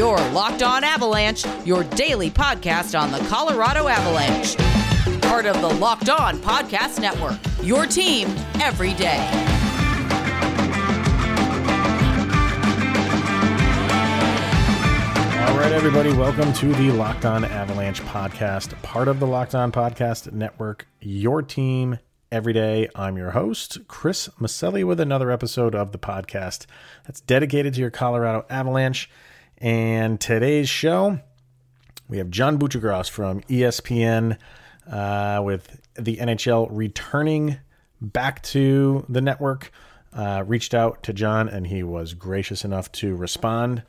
Your Locked On Avalanche, your daily podcast on the Colorado Avalanche. Part of the Locked On Podcast Network. Your team every day. All right, everybody, welcome to the Locked On Avalanche podcast, part of the Locked On Podcast Network, your team every day. I'm your host, Chris Maselli, with another episode of the podcast that's dedicated to your Colorado Avalanche. And today's show, we have John Buccigross from ESPN uh, with the NHL returning back to the network. Uh, reached out to John, and he was gracious enough to respond.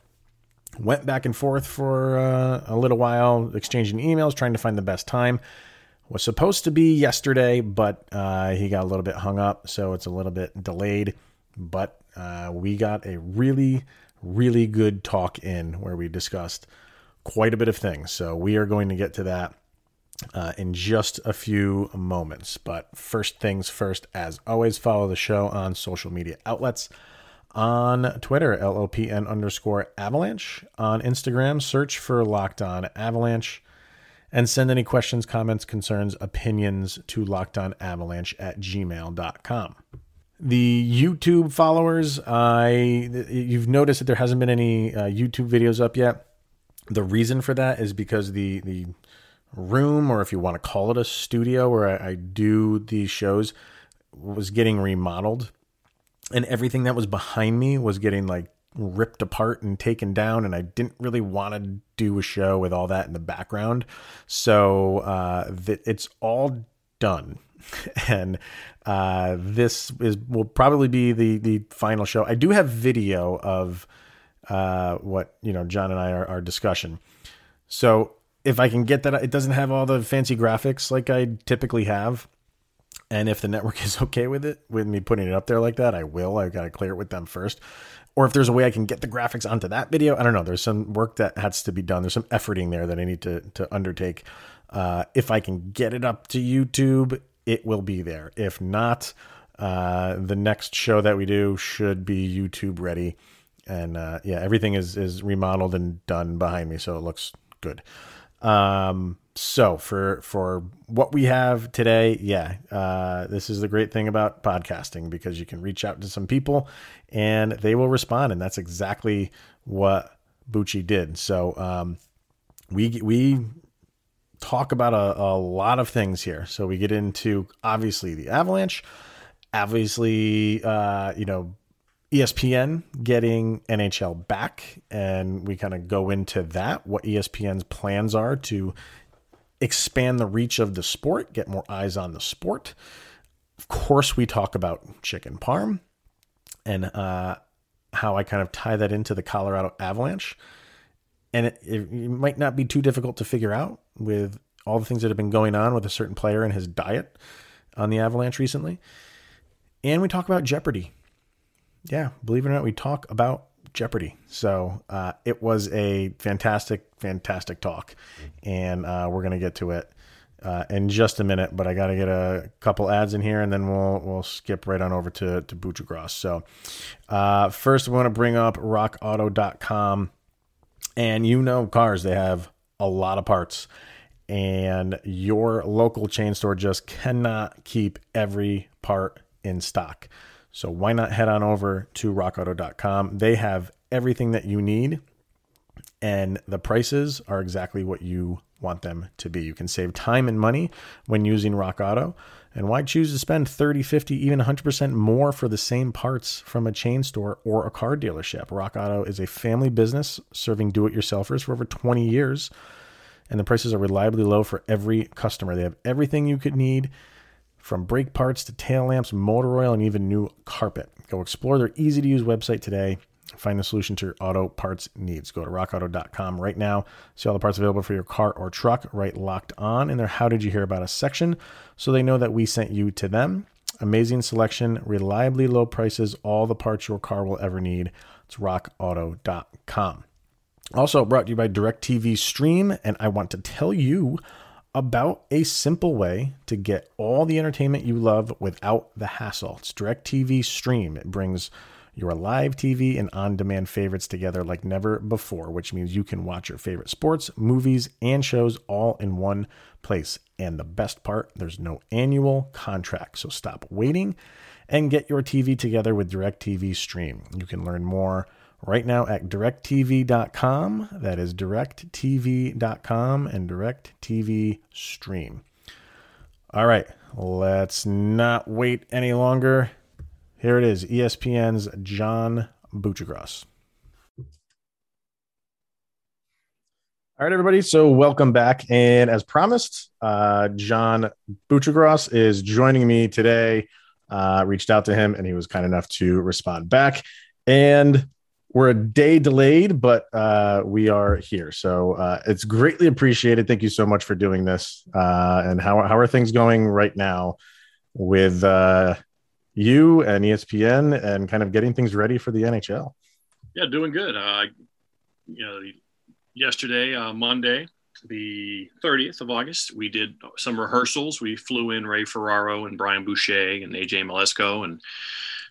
Went back and forth for uh, a little while, exchanging emails, trying to find the best time was supposed to be yesterday, but uh, he got a little bit hung up, so it's a little bit delayed. But uh, we got a really, really good talk in where we discussed quite a bit of things. So we are going to get to that uh, in just a few moments. But first things first, as always, follow the show on social media outlets. On Twitter, LOPN underscore avalanche. On Instagram, search for Locked On Avalanche and send any questions, comments, concerns, opinions to lockedonavalanche at gmail.com. The YouTube followers, I you've noticed that there hasn't been any uh, YouTube videos up yet. The reason for that is because the the room, or if you want to call it a studio, where I, I do these shows, was getting remodeled, and everything that was behind me was getting like ripped apart and taken down and I didn't really want to do a show with all that in the background. So uh, it's all done. and uh, this is will probably be the the final show. I do have video of uh, what you know John and I are our discussion. So if I can get that, it doesn't have all the fancy graphics like I typically have. And if the network is okay with it, with me putting it up there like that, I will. I've got to clear it with them first or if there's a way I can get the graphics onto that video. I don't know. There's some work that has to be done. There's some efforting there that I need to to undertake. Uh, if I can get it up to YouTube, it will be there. If not, uh, the next show that we do should be YouTube ready. And uh, yeah, everything is is remodeled and done behind me, so it looks good. Um, so for for what we have today, yeah, uh, this is the great thing about podcasting because you can reach out to some people and they will respond, and that's exactly what Bucci did. So um, we we talk about a, a lot of things here. So we get into obviously the Avalanche, obviously uh, you know ESPN getting NHL back, and we kind of go into that, what ESPN's plans are to expand the reach of the sport, get more eyes on the sport. Of course, we talk about chicken parm and uh, how I kind of tie that into the Colorado Avalanche. And it, it, might not be too difficult to figure out with all the things that have been going on with a certain player and his diet on the Avalanche recently. And we talk about Jeopardy. Yeah, believe it or not, we talk about Jeopardy. So uh, it was a fantastic, fantastic talk, and uh, we're gonna get to it uh, in just a minute. But I got to get a couple ads in here, and then we'll we'll skip right on over to to Buccigross. So uh, first, we want to bring up RockAuto.com, and you know cars they have a lot of parts. And your local chain store just cannot keep every part in stock. So why not head on over to rockauto.com? They have everything that you need and the prices are exactly what you want them to be. You can save time and money when using Rock Auto. And why choose to spend 30, 50, even 100% more for the same parts from a chain store or a car dealership? Rock Auto is a family business serving do it yourselfers for over 20 years. And the prices are reliably low for every customer. They have everything you could need from brake parts to tail lamps, motor oil, and even new carpet. Go explore their easy to use website today. Find the solution to your auto parts needs. Go to rockauto.com right now. See all the parts available for your car or truck. Right locked on in their How Did You Hear About Us section so they know that we sent you to them. Amazing selection, reliably low prices, all the parts your car will ever need. It's rockauto.com. Also brought to you by DirecTV Stream, and I want to tell you about a simple way to get all the entertainment you love without the hassle. It's DirecTV Stream. It brings your live TV and on demand favorites together like never before, which means you can watch your favorite sports, movies, and shows all in one place. And the best part, there's no annual contract. So stop waiting and get your TV together with DirecTV Stream. You can learn more right now at directv.com. That is directv.com and directv stream. All right, let's not wait any longer. Here it is ESPN's John Buccigross. All right, everybody. So, welcome back. And as promised, uh, John Buccigross is joining me today. Uh, reached out to him and he was kind enough to respond back. And we're a day delayed, but uh, we are here. So uh, it's greatly appreciated. Thank you so much for doing this. Uh, and how, how are things going right now with uh, you and ESPN and kind of getting things ready for the NHL? Yeah, doing good. Uh, you know, yesterday, uh, Monday, the 30th of August, we did some rehearsals. We flew in Ray Ferraro and Brian Boucher and AJ Mleczko and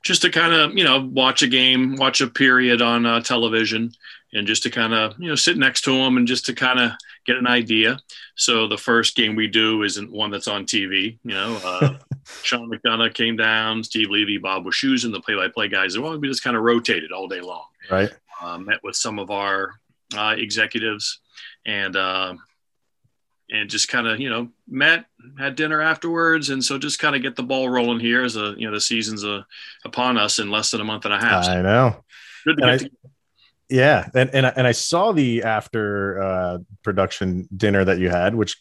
just to kind of you know watch a game, watch a period on uh, television, and just to kind of you know sit next to them and just to kind of get an idea. So the first game we do isn't one that's on TV. You know, uh, Sean McDonough came down, Steve Levy, Bob Wischusen, the play-by-play guys. Well, we just kind of rotated all day long. Right. Uh, met with some of our uh, executives and uh, and just kind of you know met had dinner afterwards and so just kind of get the ball rolling here as a you know the season's uh, upon us in less than a month and a half i know good to get I, yeah and, and, and i saw the after uh, production dinner that you had which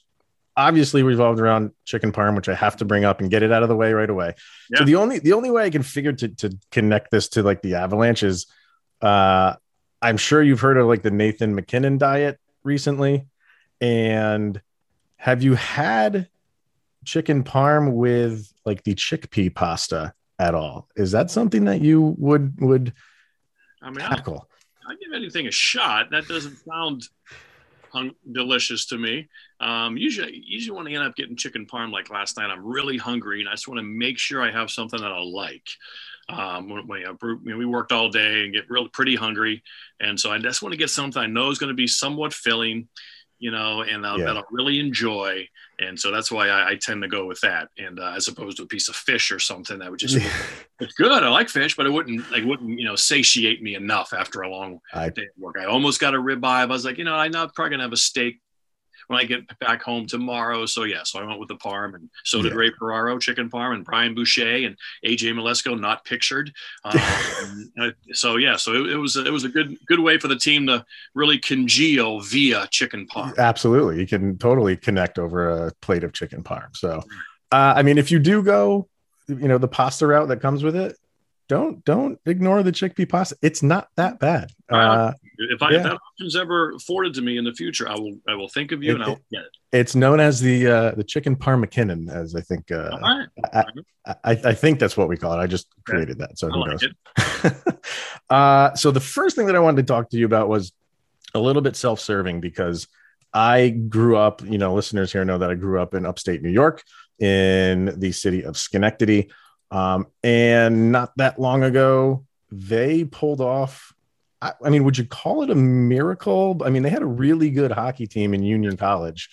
obviously revolved around chicken parm which i have to bring up and get it out of the way right away yeah. so the only the only way i can figure to, to connect this to like the avalanche is uh i'm sure you've heard of like the nathan mackinnon diet recently and have you had chicken parm with like the chickpea pasta at all? Is that something that you would would I mean, tackle? I give anything a shot. That doesn't sound hung- delicious to me. Um, usually, usually when I end up getting chicken parm like last night, I'm really hungry and I just want to make sure I have something that I'll like. Um, when, when, you know, we worked all day and get really pretty hungry, and so I just want to get something I know is going to be somewhat filling you know, and uh, yeah. that I'll really enjoy. And so that's why I, I tend to go with that, and uh, as opposed to a piece of fish or something that would just it's good. I like fish, but it wouldn't like wouldn't you know satiate me enough after a long I, day of work. I almost got a ribeye. I was like, you know, I'm not probably gonna have a steak when I get back home tomorrow. So yeah, so I went with the parm, and so did yeah. Ray Ferraro, chicken parm, and Brian Boucher and AJ Mleczko, not pictured. Um, so yeah, so it, it, was it was a good good way for the team to really congeal via chicken parm. Absolutely, you can totally connect over a plate of chicken parm. So, uh, I mean, if you do go, you know, the pasta route that comes with it, don't don't ignore the chickpea pasta. It's not that bad. Uh, if, I, yeah. if that option's ever afforded to me in the future, I will I will think of you it, and I'll get it. It's known as the uh, the chicken parm MacKinnon, as I think. Uh, right. I, I, I, think that's what we call it. I just created that, so who like knows? uh, so the first thing that I wanted to talk to you about was a little bit self-serving because I grew up. You know, listeners here know that I grew up in upstate New York in the city of Schenectady. Um, and not that long ago, they pulled off. I, I, mean, would you call it a miracle? I mean, they had a really good hockey team in Union College,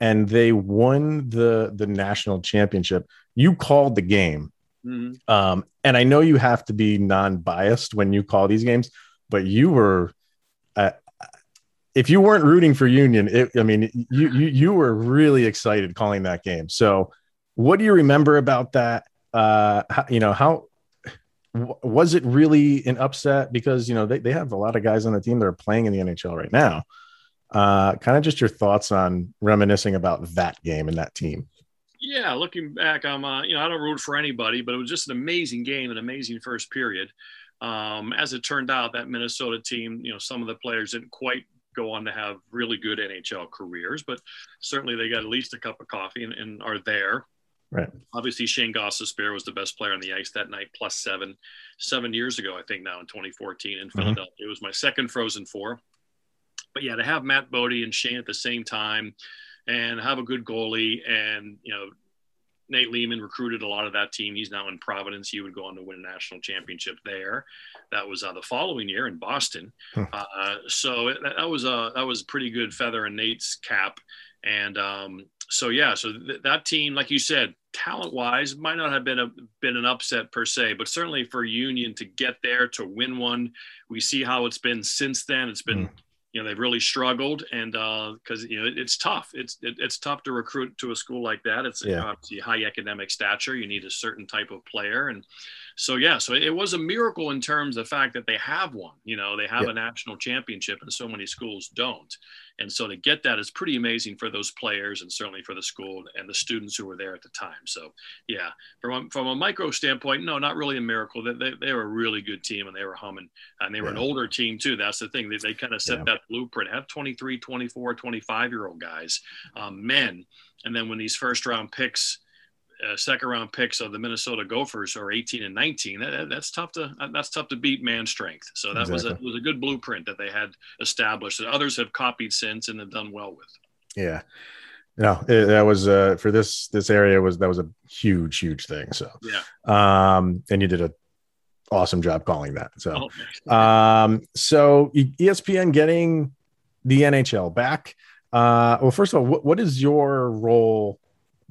and they won the the national championship. You called the game, mm-hmm. um, and I know you have to be non biased when you call these games, but you were. Uh, if you weren't rooting for Union, it, I mean, you, you you were really excited calling that game. So, what do you remember about that? Uh, you know, how was it really an upset? Because, you know, they, they have a lot of guys on the team that are playing in the NHL right now. Uh, kind of just your thoughts on reminiscing about that game and that team. Yeah, looking back, I'm, uh, you know, I don't root for anybody, but it was just an amazing game, an amazing first period. Um, as it turned out, that Minnesota team, you know, some of the players didn't quite go on to have really good NHL careers, but certainly they got at least a cup of coffee and, and are there. Right. Obviously, Shane Gostisbehere was the best player on the ice that night, plus seven, seven years ago, I think now in 2014 in mm-hmm. Philadelphia. It was my second Frozen Four. But yeah, to have Matt Bodie and Shane at the same time and have a good goalie and, you know, Nate Leaman recruited a lot of that team. He's now in Providence. He would go on to win a national championship there. That was uh, the following year in Boston. Hmm. Uh, so it, that was a that was a pretty good feather in Nate's cap. And um, so yeah, so th- that team, like you said, talent wise, might not have been a been an upset per se, but certainly for Union to get there to win one, we see how it's been since then. It's been mm you know they've really struggled and because uh, you know it, it's tough it's it, it's tough to recruit to a school like that it's yeah. obviously high academic stature you need a certain type of player and so yeah so it was a miracle in terms of the fact that they have one you know they have a national championship and so many schools don't and so to get that is pretty amazing for those players and certainly for the school and the students who were there at the time. So yeah, from a, from a micro standpoint, no, not really a miracle. They, they, they were a really good team and they were humming and they were yeah. an older team too. That's the thing. They, they kind of set yeah. that blueprint, have 23, 24, 25 year old guys, um, men. And then when these first round picks, uh, second round picks of the Minnesota Gophers are 18 and 19. That, that's tough to that's tough to beat man strength. So that exactly. was a was a good blueprint that they had established that others have copied since and have done well with. Yeah. No, it, that was uh, for this this area was that was a huge huge thing. So yeah, um, and you did a awesome job calling that. So, oh, um, so ESPN getting the NHL back. Uh, well, first of all, what, what is your role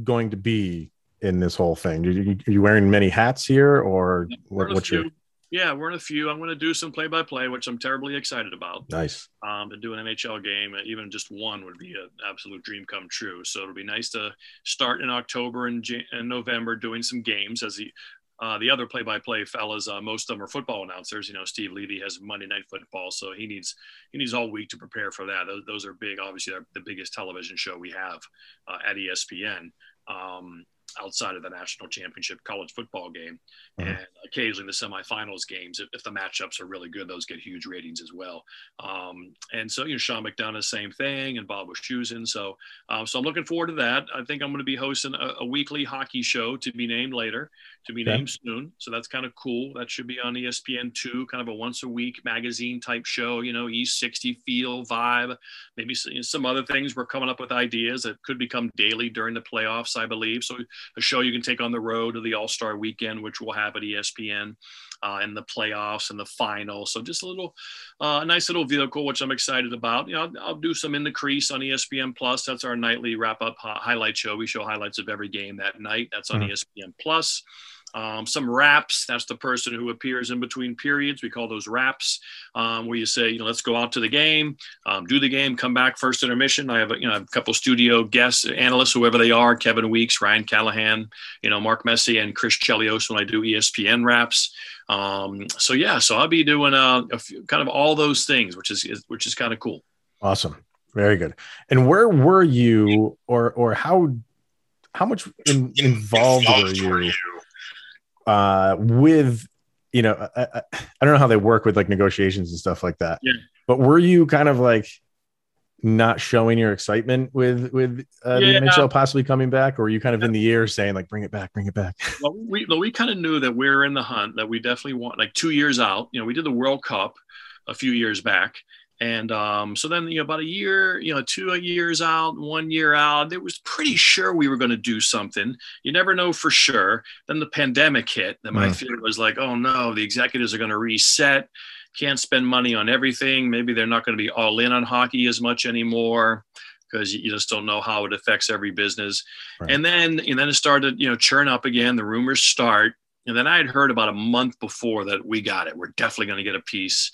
going to be in this whole thing? Are you, are you wearing many hats here, or what, what's your? Yeah, we're in a few. I'm going to do some play-by-play, which I'm terribly excited about. Nice. Um, to do an NHL game, even just one would be an absolute dream come true. So it'll be nice to start in October and, Jan- and November doing some games. As the uh, the other play-by-play fellas, uh, most of them are football announcers. You know, Steve Levy has Monday Night Football, so he needs he needs all week to prepare for that. Those, those are big. Obviously, they're the biggest television show we have uh, at ESPN. Um, outside of the national championship college football game. Mm-hmm. And occasionally the semifinals games, if, if, the matchups are really good, those get huge ratings as well. Um, and so, you know, Sean McDonough, same thing, and Bob Wischusen. So, um, so I'm looking forward to that. I think I'm going to be hosting a, a, weekly hockey show to be named later, to be named soon. So that's kind of cool. That should be on ESPN2, kind of a once a week magazine type show, you know, East 60 feel vibe, maybe some other things. We're coming up with ideas that could become daily during the playoffs, I believe. So a show you can take on the road to the All Star Weekend, which we'll have at ESPN, uh, and the playoffs and the final. So just a little, uh, nice little vehicle, which I'm excited about. You know, I'll, I'll, do some in the crease on ESPN Plus. That's our nightly wrap up highlight show. We show highlights of every game that night. That's on mm-hmm. ESPN Plus. Um, some raps, that's the person who appears in between periods. We call those raps, um, where you say, you know, let's go out to the game, um, do the game, come back first intermission. I have, a, you know, a couple studio guests, analysts, whoever they are, Kevin Weeks, Ryan Callahan, you know, Mark Messier and Chris Chelios when I do ESPN raps. Um, so yeah, so I'll be doing a, a few, kind of all those things, which is, which is kind of cool. Awesome. Very good. And where were you or, or how, how much in, involved, involved were you? Uh, with you know I, I, I, don't know how they work with like negotiations and stuff like that yeah. but were you kind of like not showing your excitement with with uh, yeah. the NHL possibly coming back or were you kind of in the air saying like bring it back bring it back well we well, we kind of knew that we are in the hunt that we definitely want like two years out you know we did the world cup a few years back and um, so then, you know, about a year, you know, two years out, one year out, it was pretty sure we were going to do something. You never know for sure. Then the pandemic hit. Then my mm. fear was like, oh no, the executives are going to reset. Can't spend money on everything. Maybe they're not going to be all in on hockey as much anymore because you just don't know how it affects every business. Right. And then, and then it started, you know, churn up again. The rumors start. And then I had heard about a month before that we got it. We're definitely going to get a piece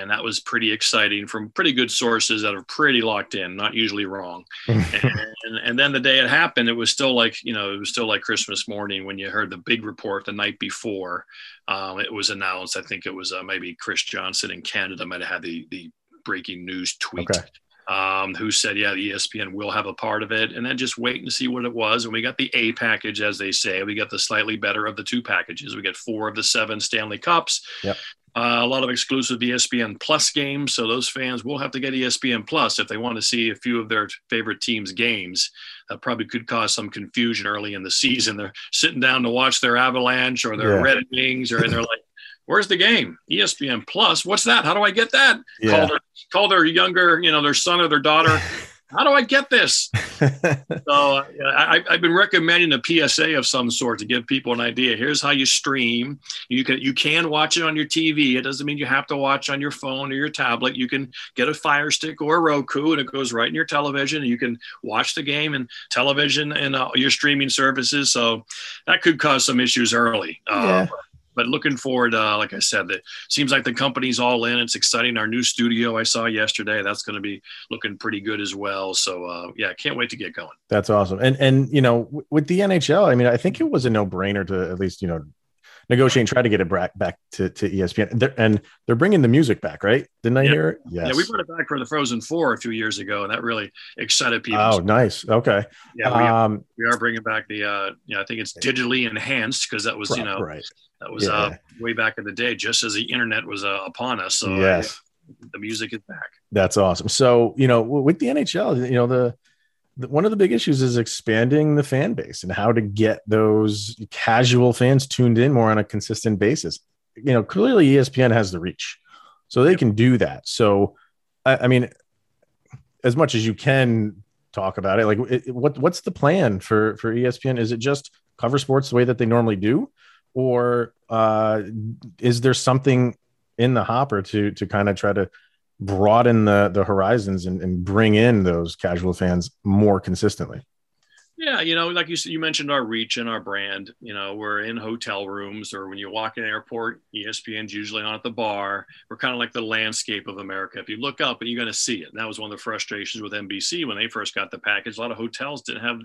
and that was pretty exciting from pretty good sources that are pretty locked in, not usually wrong. and, and, then the day it happened, it was still like you know it was still like Christmas morning when you heard the big report the night before um, it was announced. I think it was uh, maybe Chris Johnston in Canada might have had the the breaking news tweet. Okay. Um, who said, yeah, the ESPN will have a part of it, and then just wait and see what it was. And we got the A package, as they say. We got the slightly better of the two packages. We get four of the seven Stanley Cups. Yep. Uh, a lot of exclusive ESPN Plus games, so those fans will have to get ESPN Plus if they want to see a few of their favorite teams' games. That probably could cause some confusion early in the season. They're sitting down to watch their Avalanche or their yeah. Red Wings, or and they're like, "Where's the game? ESPN Plus? What's that? How do I get that?" Yeah. Call their call their younger, you know, their son or their daughter. How do I get this? so uh, I, have been recommending a PSA of some sort to give people an idea. Here's how you stream. You can you can watch it on your TV. It doesn't mean you have to watch on your phone or your tablet. You can get a Fire Stick or a Roku, and it goes right in your television. And you can watch the game and television and uh, your streaming services. So that could cause some issues early. Uh, yeah but looking forward, uh, like I said, that seems like the company's all in. It's exciting. Our new studio I saw yesterday, that's going to be looking pretty good as well. So uh, yeah, can't wait to get going. That's awesome. And and you know, with the NHL, I mean, I think it was a no brainer to at least you know negotiate and try to get it back back to, to ESPN. They're, and they're bringing the music back, right? Didn't I hear it? Yes. Yeah, we brought it back for the Frozen Four a few years ago, and that really excited people. Oh, nice. Okay. Yeah, we, um, are, we are bringing back the. Uh, yeah, I think it's digitally enhanced because that was you know right. That was uh, yeah. uh, way back in the day, just as the internet was uh, upon us. So uh, yes. Uh, the music is back. That's awesome. So you know, with the NHL, you know the one of the big issues is expanding the fan base and how to get those casual fans tuned in more on a consistent basis. You know, clearly ESPN has the reach, so they can do that. So, I, I mean, as much as you can talk about it, like it, what what's the plan for for ESPN? Is it just cover sports the way that they normally do, or uh, is there something in the hopper to to kind of try to broaden the the horizons and, and bring in those casual fans more consistently. Yeah, you know, like you you mentioned our reach and our brand. You know, we're in hotel rooms, or when you walk in an airport, ESPN's usually on at the bar. We're kind of like the landscape of America. If you look up, and you're going to see it. And that was one of the frustrations with NBC when they first got the package. A lot of hotels didn't have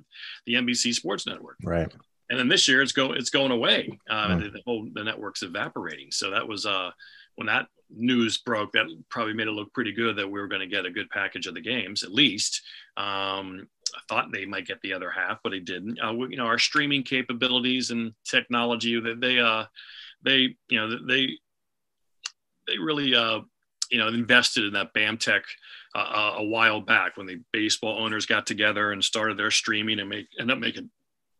the NBC Sports Network. Right. And then this year, it's going it's going away. Uh, mm. the, the, whole the network's evaporating. So that was uh when that news broke, that probably made it look pretty good that we were going to get a good package of the games, at least. Um, I thought they might get the other half, but they didn't. Uh, we, you know, our streaming capabilities and technology, they, they, uh, they, you know, they, they really, uh, you know, invested in that BAMTech uh, a while back when the baseball owners got together and started their streaming and make end up making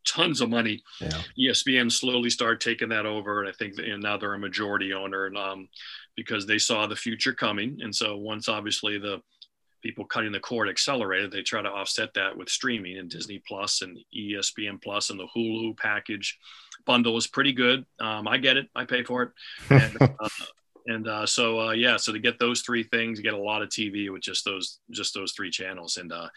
tons of money. Yeah. ESPN slowly started taking that over, and I think you now they're a majority owner, and um, because they saw the future coming, and so once obviously the people cutting the cord accelerated, they try to offset that with streaming and Disney Plus and ESPN Plus and the Hulu package bundle is pretty good. Um, I get it, I pay for it, and, uh, and uh, so uh, yeah, so to get those three things, you get a lot of TV with just those just those three channels, and uh,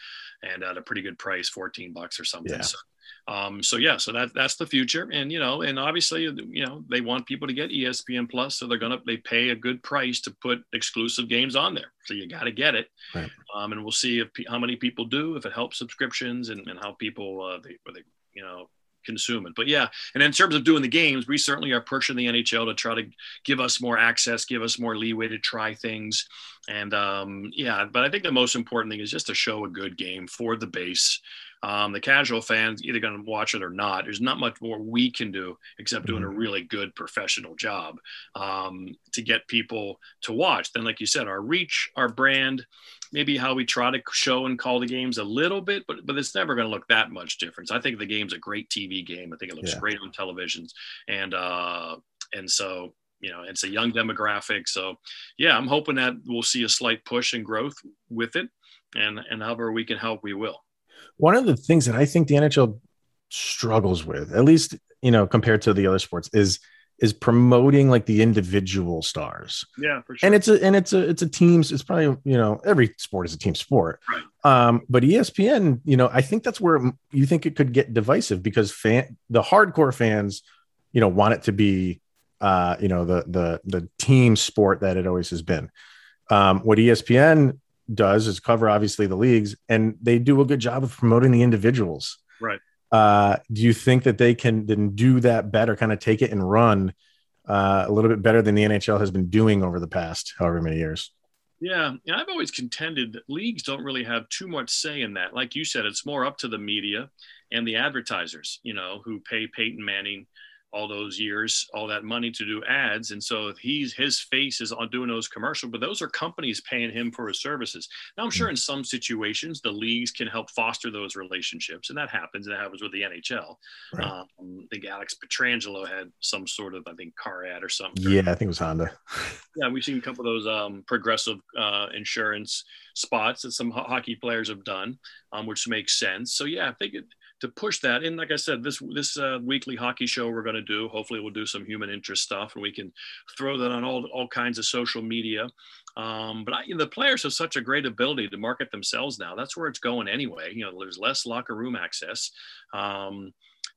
and at a pretty good price, fourteen bucks or something. Yeah. So um, so yeah, so that that's the future, and you know, and obviously, you know, they want people to get ESPN Plus, so they're gonna they pay a good price to put exclusive games on there. So you got to get it, right. um, and we'll see if how many people do, if it helps subscriptions, and, and how people uh, they, they you know consume it. But yeah, and in terms of doing the games, we certainly are pushing the NHL to try to give us more access, give us more leeway to try things. And um, yeah, but I think the most important thing is just to show a good game for the base um, the casual fans either going to watch it or not. There's not much more we can do except doing a mm-hmm. really good professional job um, to get people to watch. Then, like you said, our reach, our brand, maybe how we try to show and call the games a little bit, but but it's never going to look that much difference. I think the game's a great TV game. I think it looks yeah. great on televisions, and uh, and so you know it's a young demographic. So yeah, I'm hoping that we'll see a slight push and growth with it, and and however we can help, we will one of the things that I think the NHL struggles with, at least you know compared to the other sports, is is promoting like the individual stars. Yeah, for sure. And it's a and it's a it's a teams. It's probably you know every sport is a team sport. Right. Um, but ESPN, you know, I think that's where you think it could get divisive because fan the hardcore fans, you know, want it to be, uh, you know, the the the team sport that it always has been. Um, what ESPN does is cover obviously the leagues, and they do a good job of promoting the individuals. Right. Uh, do you think that they can then do that better, kind of take it and run uh, a little bit better than the NHL has been doing over the past however many years? Yeah, and I've always contended that leagues don't really have too much say in that. Like you said, it's more up to the media and the advertisers, you know, who pay Peyton Manning all those years, all that money to do ads. And so he's his face is on doing those commercials, but those are companies paying him for his services. Now I'm sure in some situations the leagues can help foster those relationships, and that happens. And that happens with the NHL. Right. Um, I think Alex Pietrangelo had some sort of I think car ad or something. Yeah, I think it was Honda. yeah, we've seen a couple of those um, progressive uh, insurance spots that some hockey players have done, um, which makes sense. So yeah, I think it, to push that. And like I said, this this uh, weekly hockey show we're going to do. Hopefully, we'll do some human interest stuff, and we can throw that on all all kinds of social media. Um, but I, you know, the players have such a great ability to market themselves now. That's where it's going anyway. You know, there's less locker room access. Um,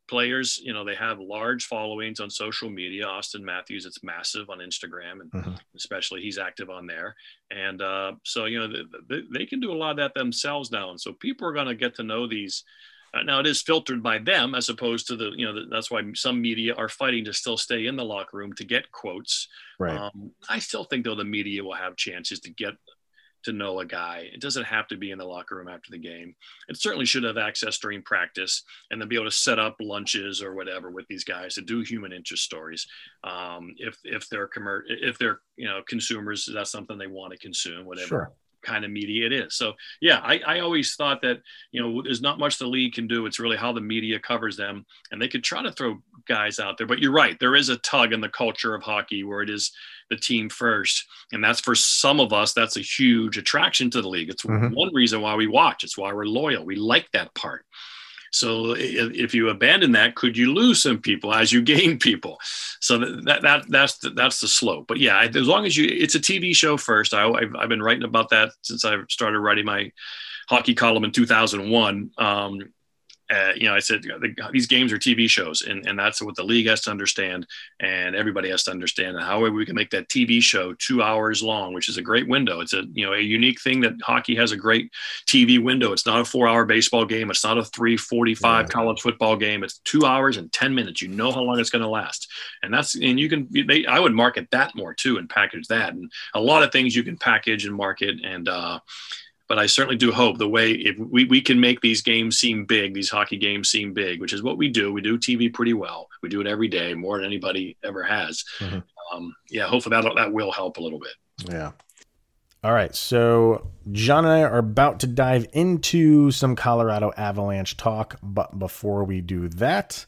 players, you know, they have large followings on social media. Auston Matthews, it's massive on Instagram, and mm-hmm. especially he's active on there. And uh, so, you know, they, they, can do a lot of that themselves now. And so people are going to get to know these now it is filtered by them as opposed to the you know that's why some media are fighting to still stay in the locker room to get quotes. Right. Um, I still think though the media will have chances to get to know a guy. It doesn't have to be in the locker room after the game. It certainly should have access during practice and then be able to set up lunches or whatever with these guys to do human interest stories. Um, if if they're commer- if they're you know consumers, that's something they want to consume, whatever. Sure kind of media it is. So yeah, I, I always thought that you know there's not much the league can do. It's really how the media covers them, and they could try to throw guys out there. But you're right, there is a tug in the culture of hockey where it is the team first, and that's for some of us that's a huge attraction to the league. It's mm-hmm. one reason why we watch. It's why we're loyal. We like that part. So if you abandon that, could you lose some people as you gain people? So that, that that's the, that's the slope. But yeah, as long as you, it's a TV show first. I, I've, I've been writing about that since I started writing my hockey column in 2001. Um, uh, you know, I said the, these games are TV shows, and, and that's what the league has to understand, and everybody has to understand. However, we can make that TV show two hours long, which is a great window. It's a you know a unique thing that hockey has a great TV window. It's not a four-hour baseball game. It's not a three forty-five yeah. college football game. It's two hours and ten minutes. You know how long it's going to last, and that's and you can. They, I would market that more too, and package that, and a lot of things you can package and market, and uh, but I certainly do hope the way if we, we can make these games seem big, these hockey games seem big, which is what we do. We do TV pretty well. We do it every day, more than anybody ever has. Mm-hmm. Um, yeah, hopefully that that will help a little bit. Yeah. All right, so John and I are about to dive into some Colorado Avalanche talk, but before we do that,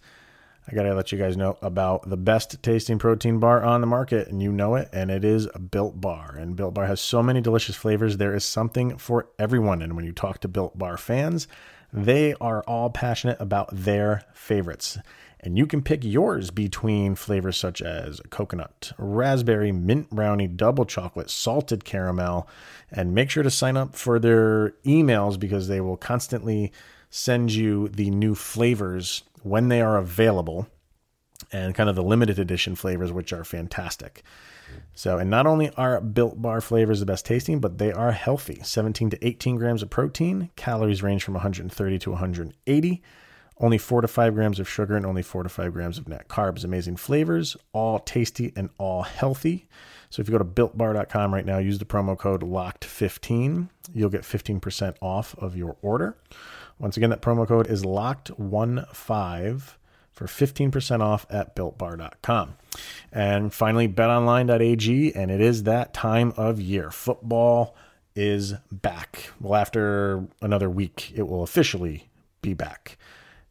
I got to let you guys know about the best tasting protein bar on the market, and you know it, and it is a Built Bar. And Built Bar has so many delicious flavors. There is something for everyone. And when you talk to Built Bar fans, they are all passionate about their favorites. And you can pick yours between flavors such as coconut, raspberry, mint brownie, double chocolate, salted caramel. And make sure to sign up for their emails because they will constantly send you the new flavors when they are available and kind of the limited edition flavors, which are fantastic. So, and not only are built bar flavors the best tasting, but they are healthy 17 to 18 grams of protein, calories range from 130 to 180, only 4 to 5 grams of sugar, and only 4 to 5 grams of net carbs. Amazing flavors, all tasty and all healthy. So, if you go to builtbar.com right now, use the promo code LOCKED15, you'll get 15% off of your order. Once again, that promo code is locked15 for 15% off at builtbar.com. And finally, betonline.ag, and it is that time of year. Football is back. Well, after another week, it will officially be back.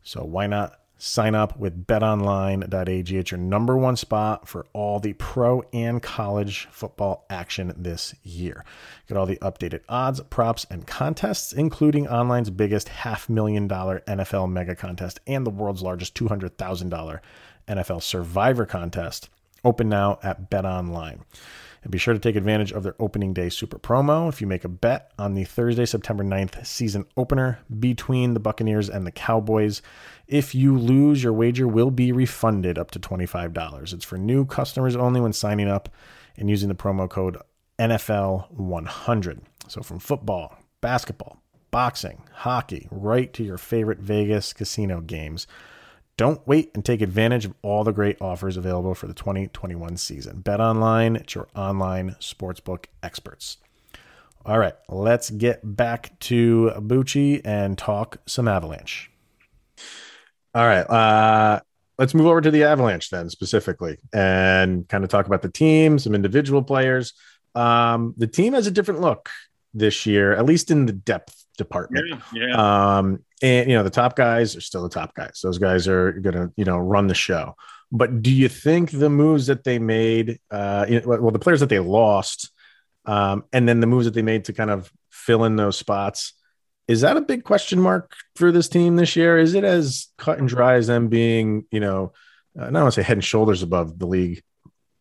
So why not Sign up with betonline.ag. It's your number one spot for all the pro and college football action this year. Get all the updated odds, props, and contests, including online's biggest half million dollar NFL mega contest and the world's largest $200,000 NFL survivor contest. Open now at BetOnline. And be sure to take advantage of their opening day super promo. If you make a bet on the Thursday, September 9th season opener between the Buccaneers and the Cowboys, if you lose, your wager will be refunded up to $25. It's for new customers only when signing up and using the promo code NFL100. So from football, basketball, boxing, hockey, right to your favorite Vegas casino games. Don't wait and take advantage of all the great offers available for the 2021 season. Bet online, it's your online sportsbook experts. All right, let's get back to Bucci and talk some Avalanche. All right. Uh, let's move over to the Avalanche then specifically and kind of talk about the team, some individual players. Um, the team has a different look this year, at least in the depth department. Yeah, yeah. Um, and you know, the top guys are still the top guys. Those guys are gonna, you know, run the show. But do you think the moves that they made, uh, you know, well, the players that they lost, um, and then the moves that they made to kind of fill in those spots, is that a big question mark for this team this year? Is it as cut and dry as them being, you know, uh, I don't want to say head and shoulders above the league,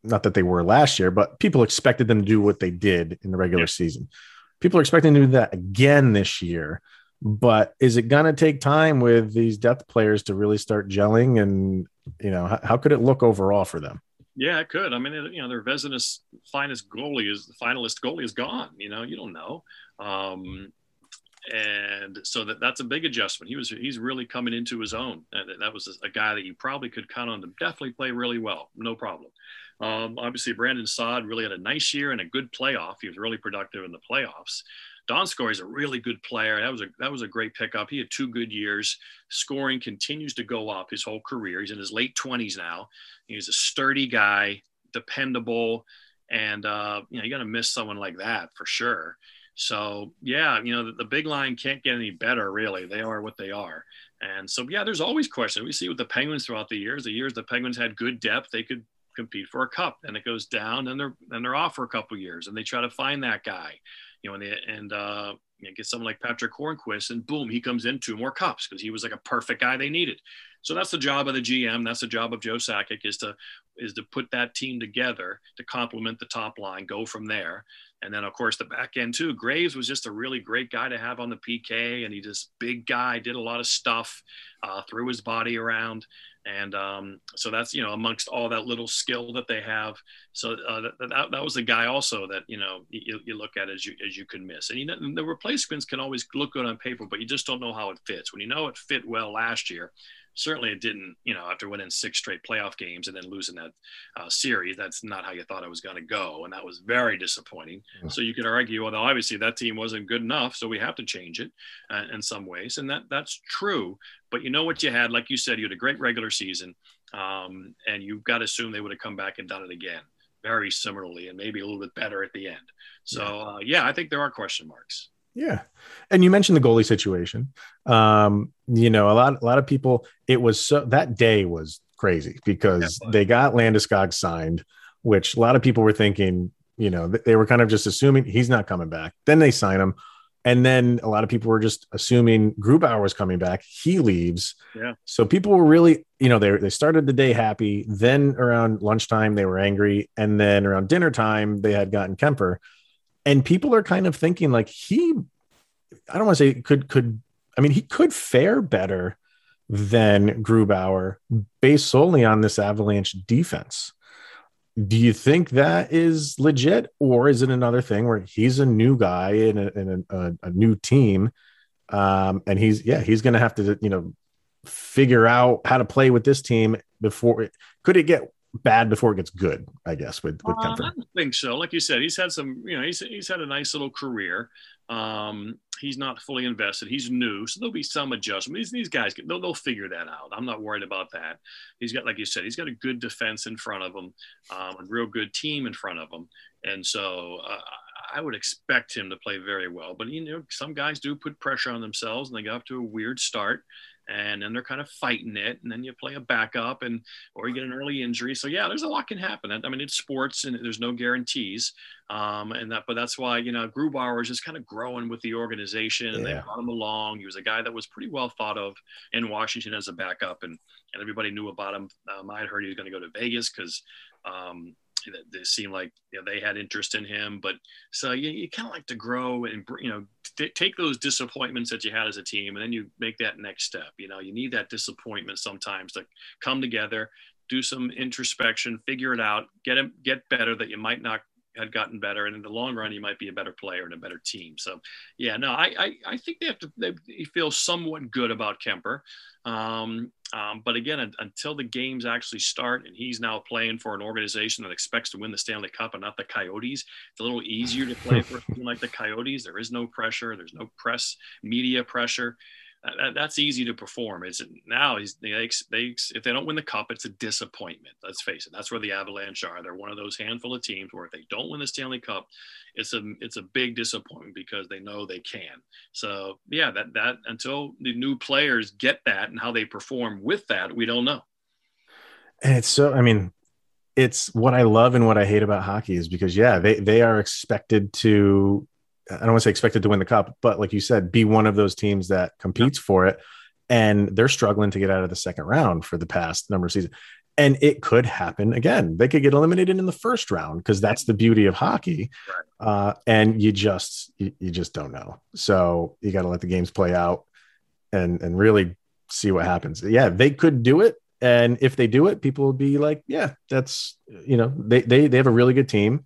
not that they were last year, but people expected them to do what they did in the regular yeah. season. People are expecting to do that again this year. But is it going to take time with these depth players to really start gelling? And, you know, how, how could it look overall for them? Yeah, it could. I mean, you know, their Vezina's finest goalie is the finalist goalie is gone. You know, you don't know. Um, and so that that's a big adjustment. He was he's really coming into his own, and that was a guy that you probably could count on to definitely play really well, no problem. Um, obviously, Brandon Saad really had a nice year and a good playoff. He was really productive in the playoffs. Donskoi is a really good player. That was a that was a great pickup. He had two good years. Scoring continues to go up his whole career. He's in his late twenties now. He's a sturdy guy, dependable, and uh, you know you got to miss someone like that for sure. So yeah, you know the, the, big line can't get any better. Really, they are what they are. And so yeah, there's always questions. We see with the Penguins throughout the years. The years the Penguins had good depth, they could compete for a cup. and it goes down, and they're then they're off for a couple years, and they try to find that guy. You know, and they, and uh, you know, get someone like Patrick Hornqvist, and boom, he comes in two more cups because he was like a perfect guy they needed. So that's the job of the GM. That's the job of Joe Sakic is to is to put that team together to complement the top line, go from there. And then, of course, the back end too. Graves was just a really great guy to have on the PK, and he just big guy, did a lot of stuff, uh, threw his body around, and um, so that's you know amongst all that little skill that they have. So uh, that, that, was the guy also that you know you, you look at as you as you could miss, and you know the replacements can always look good on paper, but you just don't know how it fits. When you know it fit well last year, certainly it didn't, you know, after winning six straight playoff games and then losing that uh, series, that's not how you thought it was going to go. And that was very disappointing. Yeah. So you could argue, well, obviously that team wasn't good enough. So we have to change it uh, in some ways. And that that's true. But you know what you had, like you said, you had a great regular season. Um, and you've got to assume they would have come back and done it again very similarly and maybe a little bit better at the end. So, uh, yeah, I think there are question marks. Yeah. And you mentioned the goalie situation. Um, you know, a lot a lot of people it was so that day was crazy because yeah, they got Landeskog signed, which a lot of people were thinking, you know, they were kind of just assuming he's not coming back. Then they sign him. And then a lot of people were just assuming Grubauer was coming back. He leaves. Yeah. So people were really, you know, they, they started the day happy. Then around lunchtime, they were angry. And then around dinner time, they had gotten Kuemper and people are kind of thinking like he i don't want to say could could i mean he could fare better than grubauer based solely on this avalanche defense. Do you think that is legit or is it another thing where he's a new guy in a, in a, a, a new team um, and he's yeah he's gonna have to you know figure out how to play with this team before it, could it get bad before it gets good, I guess, with, with uh, I don't think so. Like you said, he's had some, you know, he's, he's had a nice little career. Um, he's not fully invested. He's new. So there'll be some adjustment. These, these guys, they'll, they'll figure that out. I'm not worried about that. He's got, like you said, he's got a good defense in front of him, um, a real good team in front of him. And so uh, I would expect him to play very well. But, you know, some guys do put pressure on themselves and they got off to a weird start and then they're kind of fighting it and then you play a backup and or you get an early injury. So yeah there's a lot can happen. I mean it's sports and there's no guarantees. Um, and that but that's why you know grubauer is just kind of growing with the organization and yeah. they brought him along. He was a guy that was pretty well thought of in washington as a backup and and everybody knew about him. Um, i had heard he was going to go to vegas because um, they seemed like you know, they had interest in him. But so you, you kind of like to grow and you know t- take those disappointments that you had as a team, and then you make that next step. You know, you need that disappointment sometimes to come together, do some introspection, figure it out, get get better that you might not had gotten better, and in the long run, you might be a better player and a better team. So, yeah, no, I I, I think they have to they feel somewhat good about Kuemper Um, um, but again, until the games actually start, and he's now playing for an organization that expects to win the Stanley Cup and not the Coyotes, it's a little easier to play for a team like the Coyotes. There is no pressure. There's no press, media pressure. That, that's easy to perform. It's now he's they, they if they don't win the cup, it's a disappointment. Let's face it. That's where the Avalanche are. They're one of those handful of teams where if they don't win the Stanley Cup, it's a it's a big disappointment because they know they can. So yeah, that that until the new players get that and how they perform with that, we don't know. And it's so I mean, it's what I love and what I hate about hockey is because yeah, they they are expected to I don't want to say expected to win the cup, but like you said, be one of those teams that competes for it. And they're struggling to get out of the second round for the past number of seasons. And it could happen again. They could get eliminated in the first round because that's the beauty of hockey. Uh, and you just you, you just don't know. So you got to let the games play out and and really see what happens. Yeah, they could do it. And if they do it, people will be like, yeah, that's you know, they they they have a really good team.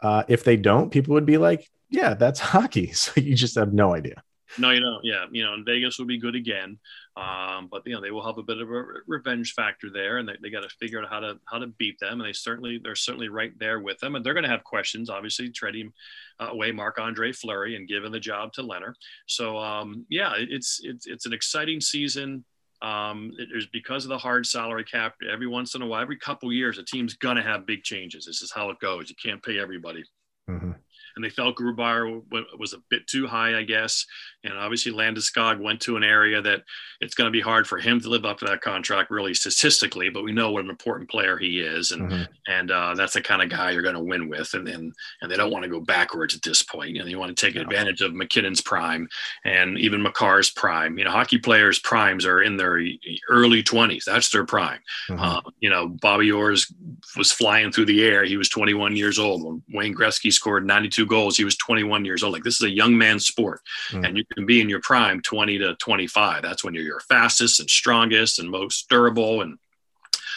Uh, if they don't, people would be like, yeah, that's hockey. So you just have no idea. No, you don't. Yeah, you know, and Vegas will be good again, um, but you know they will have a bit of a revenge factor there, and they, they got to figure out how to how to beat them. And they certainly they're certainly right there with them, and they're going to have questions. Obviously, trading uh, away Marc Andre Fleury and giving the job to Lehner. So um, yeah, it's it's it's an exciting season. Um, it, there's because of the hard salary cap. Every once in a while, every couple years, a team's gonna have big changes. This is how it goes. You can't pay everybody. Mm-hmm and they felt Grubauer was a bit too high, I guess. And obviously, Landeskog went to an area that it's going to be hard for him to live up to that contract, really statistically. But we know what an important player he is, and mm-hmm. and uh, that's the kind of guy you're going to win with. And and and they don't want to go backwards at this point. You know, you want to take no. advantage of MacKinnon's prime and even Makar's prime. You know, hockey players' primes are in their early 20s. That's their prime. Mm-hmm. Uh, you know, Bobby Orr's was flying through the air. He was 21 years old when Wayne Gretzky scored 92 goals. He was 21 years old. Like this is a young man's sport, mm. and you can be in your prime 20 to 25. That's when you're your fastest and strongest and most durable and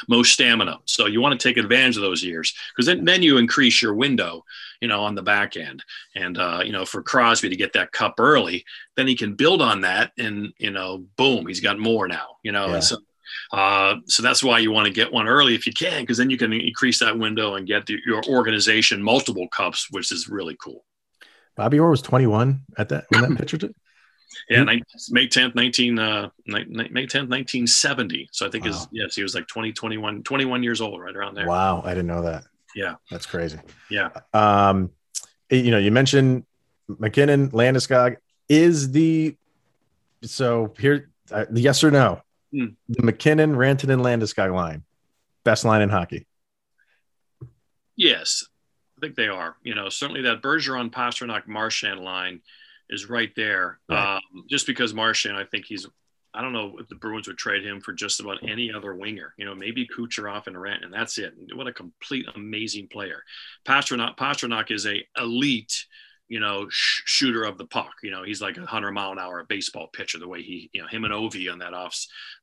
most stamina. So you want to take advantage of those years because then, then you increase your window, you know, on the back end. And, uh, you know, for Crosby to get that cup early, then he can build on that and, you know, boom, he's got more now, you know. Yeah. so, uh, so that's why you want to get one early if you can, because then you can increase that window and get the, your organization multiple cups, which is really cool. Bobby Orr was 21 at that when that picture did. Yeah, May 10th, 19, uh, May 10th, 1970. So I think wow. his, yes, he was like 20, 21, 21 years old, right around there. Wow. I didn't know that. Yeah. That's crazy. Yeah. Um, you know, you mentioned MacKinnon, Landeskog is the, so here, uh, yes or no, hmm. the MacKinnon, Rantanen, Landeskog line, best line in hockey. Yes, I think they are. You know, certainly that Bergeron, Pasternak, Marchand line is right there. Right. Um, just because Marchand, I think he's. I don't know if the Bruins would trade him for just about any other winger. You know, maybe Kucherov and Rant, and that's it. What a complete amazing player. Pasternak, Pastrnak is a elite you know, sh- shooter of the puck. You know, he's like a hundred mile an hour baseball pitcher. The way he, you know, him and Ovi on that off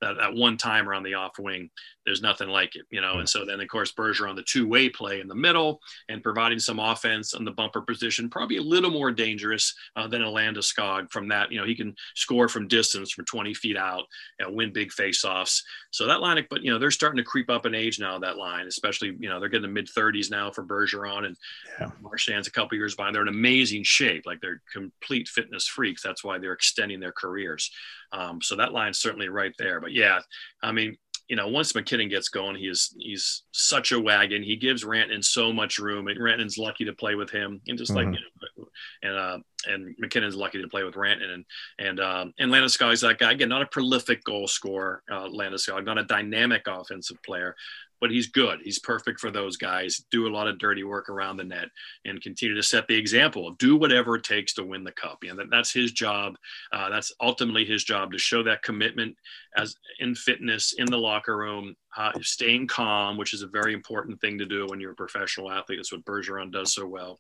that, that one timer on the off wing, there's nothing like it. You know, and so then of course Bergeron the two way play in the middle and providing some offense on the bumper position, probably a little more dangerous uh, than a Landeskog from that. You know, he can score from distance from 20 feet out and win big faceoffs. So that line, but you know, they're starting to creep up in age now. That line, especially you know, they're getting the mid 30s now for Bergeron and yeah. Marchand's a couple years behind. They're in amazing amazing shape. Like they're complete fitness freaks. That's why they're extending their careers. Um, so that line's certainly right there. But yeah, I mean, you know, once MacKinnon gets going, he is he's such a wagon. He gives Rantanen so much room, and Rantanen's lucky to play with him, and just mm-hmm. like you know, and uh, and MacKinnon's lucky to play with Rantanen, and and um, and Landeskog's that guy again, not a prolific goal scorer, uh, Landeskog, not a dynamic offensive player, but he's good. He's perfect for those guys. Do a lot of dirty work around the net and continue to set the example of do whatever it takes to win the cup. And that, that's his job. Uh, that's ultimately his job to show that commitment as in fitness in the locker room, uh, staying calm, which is a very important thing to do when you're a professional athlete. That's what Bergeron does so well.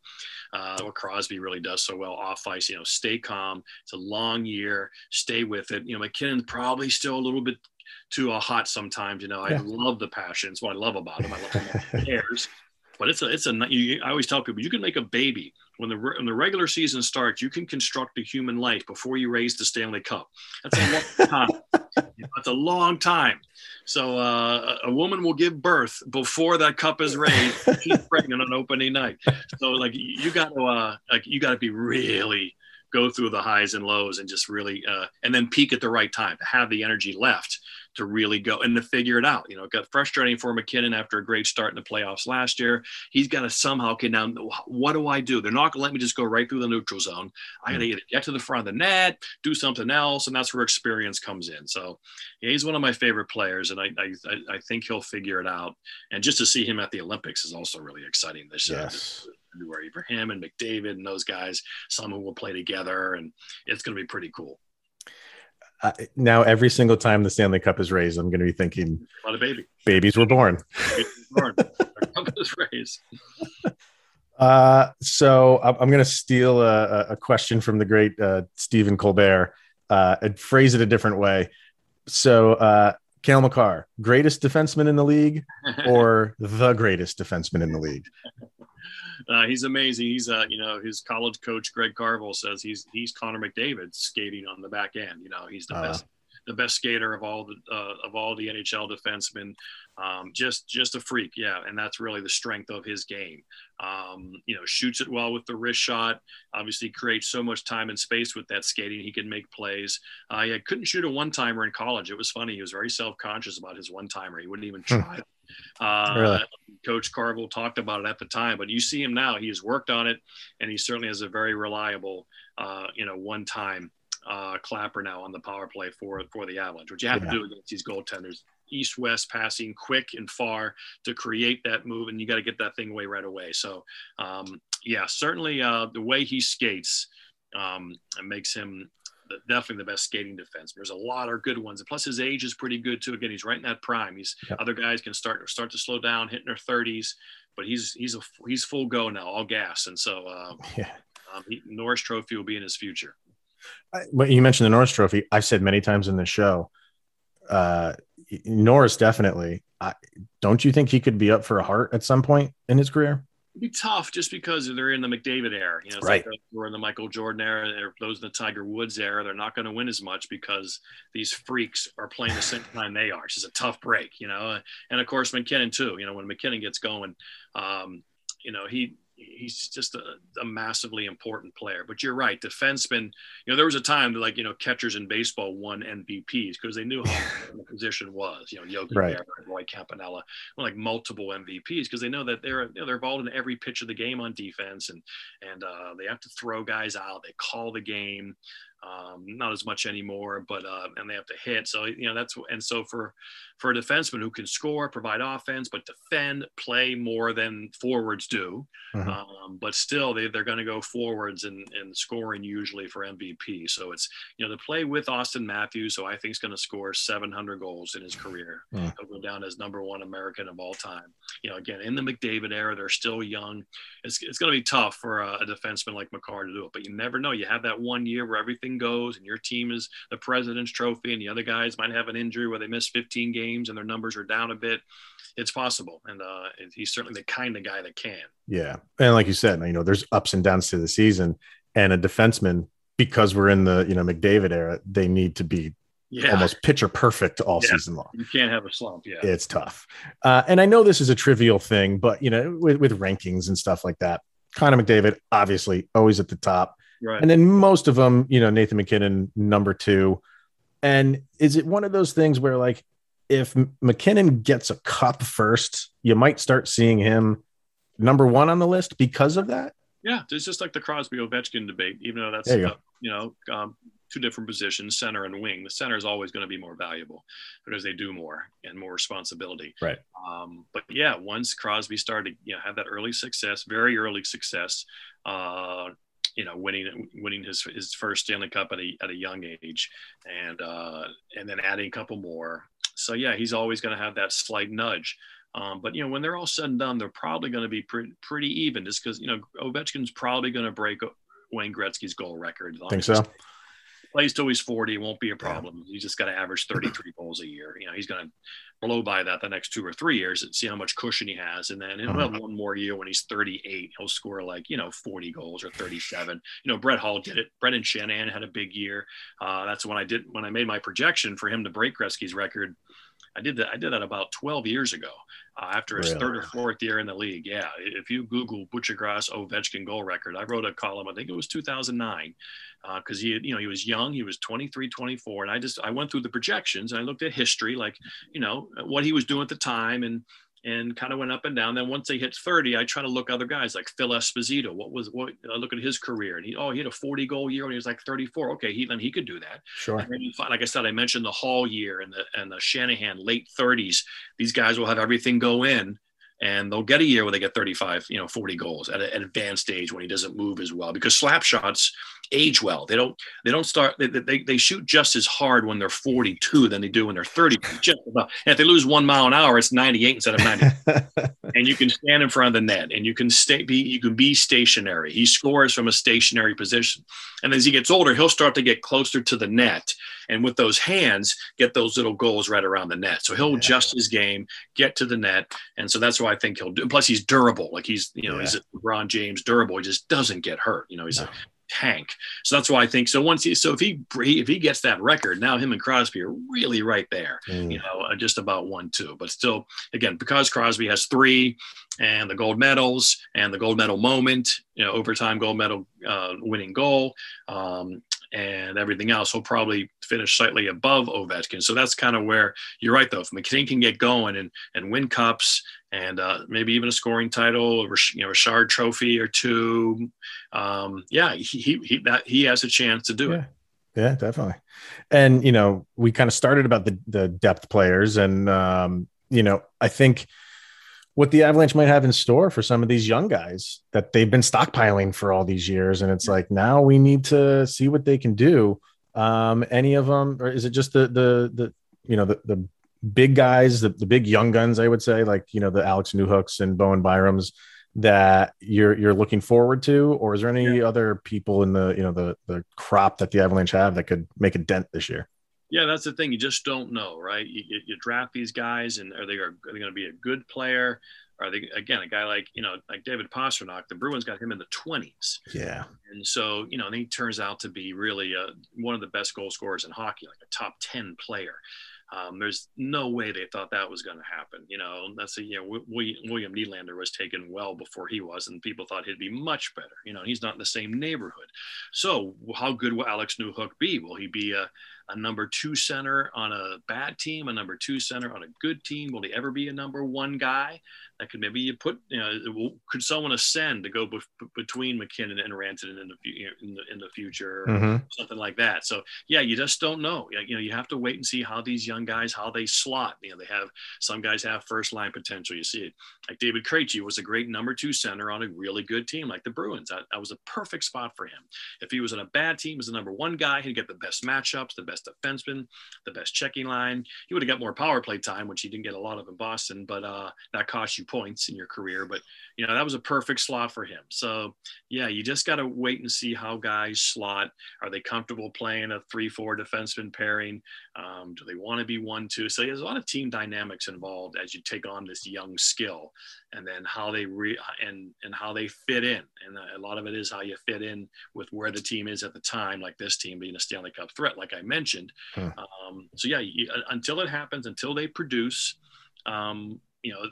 Uh, what Crosby really does so well off ice. You know, stay calm. It's a long year. Stay with it. You know, MacKinnon's probably still a little bit too uh, hot sometimes. You know, I yeah. love the passion. It's what I love about him. I love him cares. But it's a, it's a. You, I always tell people you can make a baby when the when the regular season starts. You can construct a human life before you raise the Stanley Cup. That's a long time. That's a long time. So uh, a woman will give birth before that cup is raised. She's pregnant on opening night. So like you got to uh, like you got to be really go through the highs and lows and just really uh, and then peak at the right time to have the energy left to really go and to figure it out. You know, it got frustrating for MacKinnon after a great start in the playoffs last year. He's got to somehow get down. What do I do? They're not going to let me just go right through the neutral zone. I got to either get to the front of the net, do something else, and that's where experience comes in. So yeah, he's one of my favorite players, and I, I I think he'll figure it out. And just to see him at the Olympics is also really exciting this year. Yes. February for him and McDavid and those guys. Some who will play together, and it's going to be pretty cool. Uh, now, every single time the Stanley Cup is raised, I'm going to be thinking, "What a baby! Babies were born." born. Cup is raised. Uh, so I'm going to steal a, a, question from the great uh, Stephen Colbert uh, and phrase it a different way. So, uh, Cale Makar, greatest defenseman in the league, or the greatest defenseman in the league? Uh, he's amazing. He's uh, you know, his college coach Greg Carvel says he's he's Connor McDavid skating on the back end. You know, he's the uh, best the best skater of all the uh, of all the NHL defensemen. Um, just just a freak, yeah, and that's really the strength of his game. Um, you know, shoots it well with the wrist shot. Obviously, creates so much time and space with that skating. He can make plays. Uh, yeah, couldn't shoot a one timer in college. It was funny. He was very self conscious about his one timer. He wouldn't even hmm. try. Uh, really? Coach Carvel talked about it at the time, but you see him now. He has worked on it, and he certainly has a very reliable, uh, you know, one-time uh, clapper now on the power play for for the Avalanche. What you have yeah. to do against these goaltenders, east-west passing, quick and far to create that move, and you got to get that thing away right away. So, um, yeah, certainly uh, the way he skates um, makes him definitely the best skating defense. There's a lot of good ones. And plus his age is pretty good too. Again, he's right in that prime. He's yep. other guys can start start to slow down, hitting their 30s, but he's he's a he's full go now, all gas. And so uh, yeah. Um, he, Norris Trophy will be in his future. But you mentioned the Norris Trophy. I've said many times in the show, uh, Norris definitely. I, don't you think he could be up for a Hart at some point in his career? Be tough just because they're in the McDavid era. You know, right. Like we're in the Michael Jordan era. They're, those in the Tiger Woods era. They're not going to win as much because these freaks are playing the same time they are. It's just a tough break, you know. And of course, MacKinnon too. You know, when MacKinnon gets going, um, you know, he he's just a, a, massively important player. But you're right, defensemen. You know, there was a time that like you know catchers in baseball won MVPs because they knew how the position was. You know, Yogi right. Berra, Roy Campanella, won like multiple MVPs because they know that they're you know, they're involved in every pitch of the game on defense, and and uh, they have to throw guys out. They call the game um, not as much anymore, but uh, and they have to hit. So you know that's and so for for a defenseman who can score, provide offense, but defend, play more than forwards do, mm-hmm. um, but still they they're going to go forwards and and scoring usually for MVP. So it's you know to play with Auston Matthews, who I think is going to score 700 goals in his career. Mm. He'll go down as number one American of all time. You know, again in the McDavid era, they're still young. It's it's going to be tough for a, a defenseman like Makar to do it, but you never know. You have that one year where everything everything goes and your team is the president's trophy and the other guys might have an injury where they miss 15 games and their numbers are down a bit it's possible and uh, he's certainly the kind of guy that can yeah and like you said you know there's ups and downs to the season and a defenseman because we're in the you know mcdavid era they need to be yeah. almost pitcher perfect all yeah. season long. You can't have a slump. Yeah, it's tough. Uh, and I know this is a trivial thing, but you know, with, with rankings and stuff like that, Connor McDavid obviously always at the top. Right. And then most of them, you know, Nathan MacKinnon number two. And is it one of those things where like if MacKinnon gets a cup first, you might start seeing him number one on the list because of that? Yeah, it's just like the Crosby Ovechkin debate, even though that's you, uh, you, know um, two different positions, center and wing. The center is always going to be more valuable because they do more and more responsibility. Right. Um, but yeah, once Crosby started, you know, have that early success, very early success, uh, you know, winning winning his his first Stanley Cup at a at a young age, and uh, and then adding a couple more. So yeah, he's always going to have that slight nudge. Um, but you know, when they're all said and done, they're probably going to be pretty pretty even, just because you know Ovechkin's probably going to break Wayne Gretzky's goal record. Think so. Plays till he's 40, it won't be a problem. He's just got to average 33 goals a year. You know, he's going to blow by that the next two or three years and see how much cushion he has. And then he'll uh-huh. have one more year when he's 38. He'll score like, you know, 40 goals or 37. You know, Brett Hull did it. Brendan Shanahan had a big year. Uh, that's when I did, when I made my projection for him to break Gretzky's record I did that. I did that about 12 years ago, uh, after his really? third or fourth year in the league. Yeah, if you Google Buccigross Ovechkin goal record, I wrote a column. I think it was 2009, because uh, he, you know, he was young. He was 23, 24, and I just I went through the projections and I looked at history, like you know what he was doing at the time, and and kind of went up and down. Then once they hit 30, I try to look other guys like Phil Esposito. What was what? I look at his career, and he oh he had a 40 goal year when he was like 34. Okay, he then he could do that. Sure. Like I said, I mentioned the Hull year and the and the Shanahan late 30s. These guys will have everything go in and they'll get a year where they get 35, you know, 40 goals at an advanced stage when he doesn't move as well because slap shots age well. They don't they don't start they, they, they shoot just as hard when they're 42 than they do when they're 30. Just about. And if they lose one mile an hour, it's 98 instead of 90. and you can stand in front of the net and you can stay be you can be stationary. He scores from a stationary position. And as he gets older, he'll start to get closer to the net and with those hands get those little goals right around the net. So he'll yeah. adjust his game, get to the net, and so that's why I think he'll do. Plus, he's durable. Like he's you know yeah. he's a LeBron James durable. He just doesn't get hurt. You know he's no. a tank. So that's why I think so. Once he so if he if he gets that record, now him and Crosby are really right there. Mm. You know, just about one two. But still, again, because Crosby has three, and the gold medals and the gold medal moment, you know, overtime gold medal uh, winning goal. Um, and everything else, he'll probably finish slightly above Ovechkin. So that's kind of where you're right, though. If MacKinnon can get going and and win cups and uh, maybe even a scoring title, or you know, a Hart Trophy or two, um, yeah, he he that he has a chance to do yeah. it. Yeah, definitely. And you know, we kind of started about the the depth players, and um, you know, I think what the Avalanche might have in store for some of these young guys that they've been stockpiling for all these years. And it's like now we need to see what they can do. Um, any of them, or is it just the the the you know the the big guys, the, the big young guns, I would say, like you know the Alex Newhooks and Bowen Byram's that you're you're looking forward to, or is there any yeah. other people in the you know the the crop that the Avalanche have that could make a dent this year? Yeah, that's the thing. You just don't know, right? You, you draft these guys, and are they are they going to be a good player? Are they again a guy like you know like David Pastrnak? The Bruins got him in the twenties. Yeah, and so you know, and he turns out to be really a, one of the best goal scorers in hockey, like a top ten player. Um, there's no way they thought that was going to happen. You know, that's a, you know, William Nylander was taken well before he was, and people thought he'd be much better. You know, he's not in the same neighborhood. So, how good will Alex Newhook be? Will he be a, a number two center on a bad team, a number two center on a good team? Will he ever be a number one guy? That could maybe you put you know could someone ascend to go be- between MacKinnon and Rantanen in the, in the in the future mm-hmm. something like that? So yeah you just don't know. You know you have to wait and see how these young guys how they slot. You know they have some guys have first line potential you see. It like David Krejci was a great number two center on a really good team like the Bruins. That, that was a perfect spot for him. If he was on a bad team as the number one guy he'd get the best matchups the best defenseman the best checking line. He would have got more power play time which he didn't get a lot of in Boston but uh, that cost you points in your career, but you know that was a perfect slot for him. So yeah, you just got to wait and see how guys slot. Are they comfortable playing a three-four defenseman pairing? Um, do they want to be one-two? So there's a lot of team dynamics involved as you take on this young skill, and then how they re and and how they fit in. And a lot of it is how you fit in with where the team is at the time, like this team being a Stanley Cup threat, like I mentioned. Hmm. Um, so yeah, you, until it happens, until they produce. Um, you know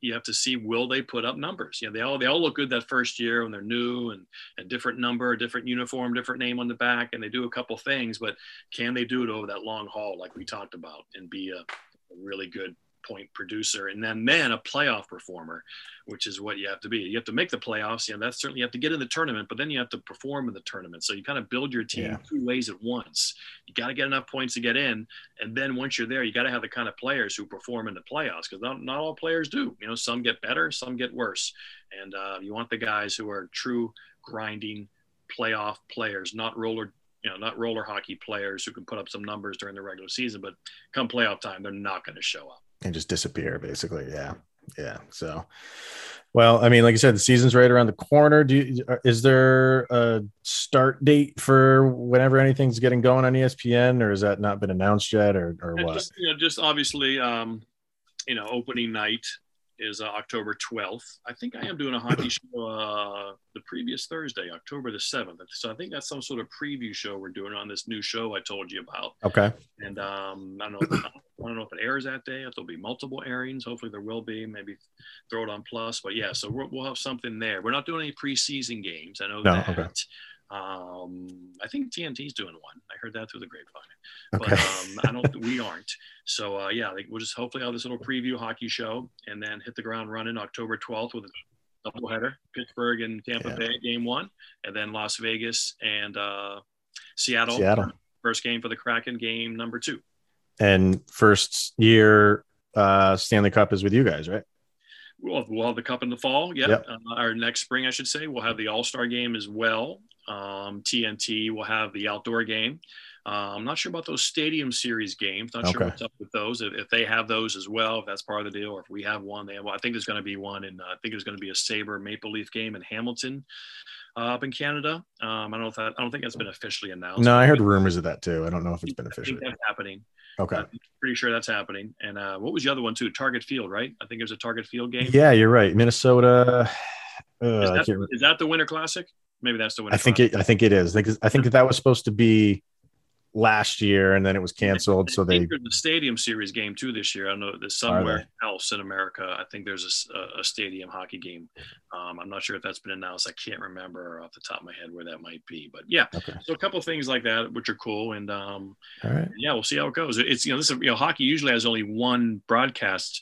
you have to see will they put up numbers? You know they all they all look good that first year when they're new and a different number different uniform different name on the back and they do a couple things but can they do it over that long haul like we talked about and be a, a really good point producer and then then a playoff performer which is what you have to be. You have to make the playoffs. You know that's certainly you have to get in the tournament but then you have to perform in the tournament. So you kind of build your team yeah. two ways at once. You got to get enough points to get in and then once you're there you got to have the kind of players who perform in the playoffs because not, not all players do. You know some get better some get worse. And uh, you want the guys who are true grinding playoff players not roller you know, not roller hockey players who can put up some numbers during the regular season, but come playoff time, they're not going to show up and just disappear basically. Yeah. Yeah. So well i mean like i said the season's right around the corner. Do you, uh, is there a start date for whenever anything's getting going on espn or has that not been announced yet or, or what? just, you know just obviously um you know opening night is uh, October 12th. I think I am doing a hockey show uh, the previous Thursday, October the 7th. So I think that's some sort of preview show we're doing on this new show I told you about. Okay. And um, I don't know. If, I don't know if it airs that day. If there'll be multiple airings. Hopefully there will be. Maybe throw it on plus. But yeah, so we will have something there. We're not doing any preseason games. I know No, that. okay. Um, I think TNT's doing one. I heard that through the grapevine. Okay. But um, I don't. We aren't. So uh, yeah, like, we'll just hopefully have this little preview hockey show, and then hit the ground running October 12th with a doubleheader: Pittsburgh and Tampa Yeah. Bay game one, and then Las Vegas and uh, Seattle. Seattle. First game for the Kraken, game number two. And first year uh, Stanley Cup is with you guys, right? We'll have, we'll have the cup in the fall. Yeah. Yep. Uh, our next spring, I should say, we'll have the All Star game as well. Um, TNT will have the outdoor game. Uh, I'm not sure about those Stadium Series games. Not sure what's up with those. If, if they have those as well, if that's part of the deal, or if we have one, they have. Well, I think there's going to be one, and uh, I think there's going to be a Saber Maple Leaf game in Hamilton, uh, up in Canada. Um, I don't know if that. I don't think that's been officially announced. No, I heard rumors of that too. I don't know if it's been I think officially. that's happening. Okay. I'm pretty sure that's happening. And uh, what was the other one too? Target Field, right? I think it was a Target Field game. Yeah, you're right. Minnesota. Uh, Is I, that, is that the Winter Classic? Maybe that's the Winter. I think Classic. it. I think it is. I think that that was supposed to be last year, and then it was canceled. So I they. think there's a Stadium Series game too this year. I don't know there's somewhere else in America. I think there's a stadium hockey game. Um, I'm not sure if that's been announced. I can't remember off the top of my head where that might be. But yeah, Okay. so a couple of things like that which are cool. And um, All right. yeah, we'll see how it goes. It's you know this is you know hockey usually has only one broadcast.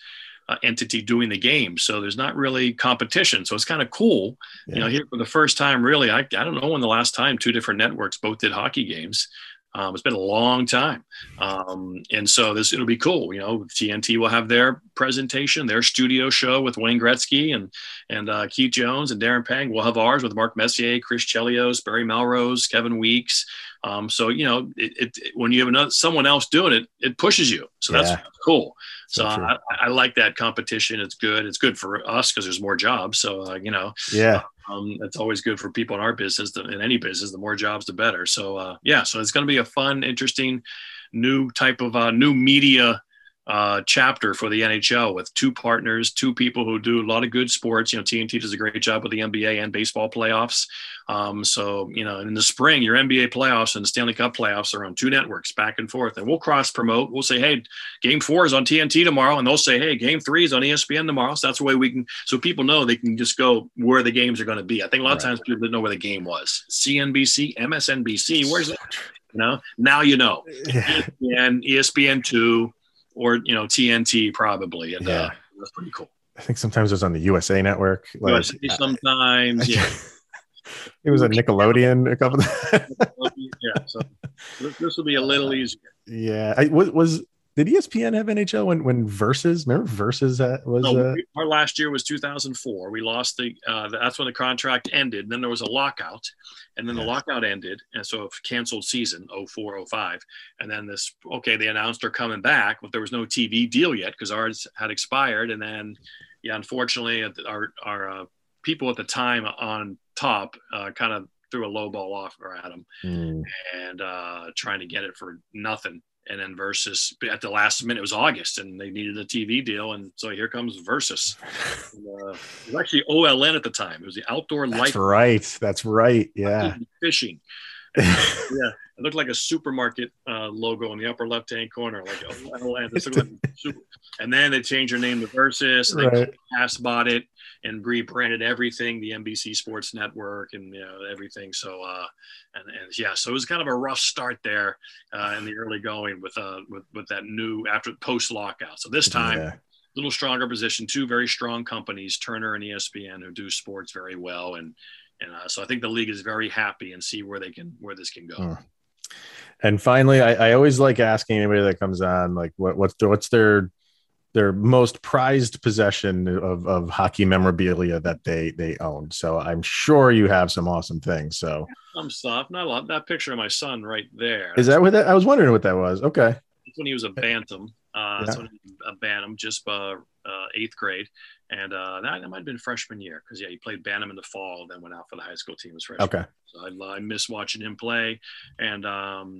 Uh, entity doing the game, so there's not really competition. So it's kind of cool, you know. Here for the first time, really, I, I don't know when the last time two different networks both did hockey games. Um, it's been a long time, um, and so this it'll be cool. You know, TNT will have their presentation, their studio show with Wayne Gretzky and and uh, Keith Jones and Darren Pang. We'll have ours with Mark Messier, Chris Chelios, Barry Melrose, Kevin Weeks. Um, so you know, it, it, when you have another someone else doing it, it pushes you. So that's Yeah. cool. So So. I, I like that competition. It's good. It's good for us because there's more jobs. So uh, you know, Yeah. Um, it's always good for people in our business. In any business, the more jobs, the better. So uh, yeah, so it's going to be a fun, interesting, new type of uh, new media uh, chapter for the NHL with two partners, two people who do a lot of good sports. You know, TNT does a great job with the NBA and baseball playoffs. Um, so you know, in the spring, your NBA playoffs and the Stanley Cup playoffs are on two networks back and forth, and we'll cross promote. We'll say, hey, Game Four is on TNT tomorrow, and they'll say, hey, Game Three is on ESPN tomorrow. So that's the way we can, so people know they can just go where the games are going to be. I think a lot of times people didn't know where the game was. CNBC, MSNBC, where's that? You know, now you know. Yeah. And ESPN two, or you know TNT probably, and uh, that's pretty cool. I think sometimes it was on the USA Network. Like, USA sometimes, yeah, it was a Nickelodeon a couple. yeah. So this, this will be a little easier. yeah. I, was, was did ESPN have NHL when when Versus? Remember Versus that was No, uh, our last year was 2004. We lost the. Uh, that's when the contract ended. Then there was a lockout, and then the lockout ended, and so a canceled season 04, 05. And then this. Okay, they announced they're coming back, but there was no TV deal yet because ours had expired. And then, yeah, unfortunately, uh, our our uh, people at the time on top uh, kind of threw a low ball offer at them hmm, and uh, trying to get it for nothing. And then versus at the last minute it was August, and they needed a TV deal, and so here comes versus. And, uh, it was actually OLN at the time. It was the Outdoor That's Light right. That's right. Yeah. Fishing. yeah, it looked like a supermarket uh, logo in the upper left-hand corner, like OLN. Like super- and then they changed their name to Versus. And they right. Pass bought it and rebranded everything, the NBC Sports Network and you know everything. So uh, and, and yeah, so it was kind of a rough start there uh, in the early going with uh with, with that new after post lockout. So this time, a Yeah. little stronger position, two very strong companies, Turner and ESPN, who do sports very well, and and uh, so I think the league is very happy and see where they can where this can go. Hmm. And finally, I, I always like asking anybody that comes on, like, what, what's the, what's their their most prized possession of, of hockey memorabilia that they they own. So I'm sure you have some awesome things. So Some stuff, not a lot. That picture of my son right there. is that what that? I was wondering what that was. Okay. That's when he was a bantam. Uh, that's Yeah. when he was a bantam, just uh, uh, eighth grade, and uh, that, that might have been freshman year because yeah, he played bantam in the fall, then went out for the high school team as freshman. Okay. So I, I miss watching him play, and um,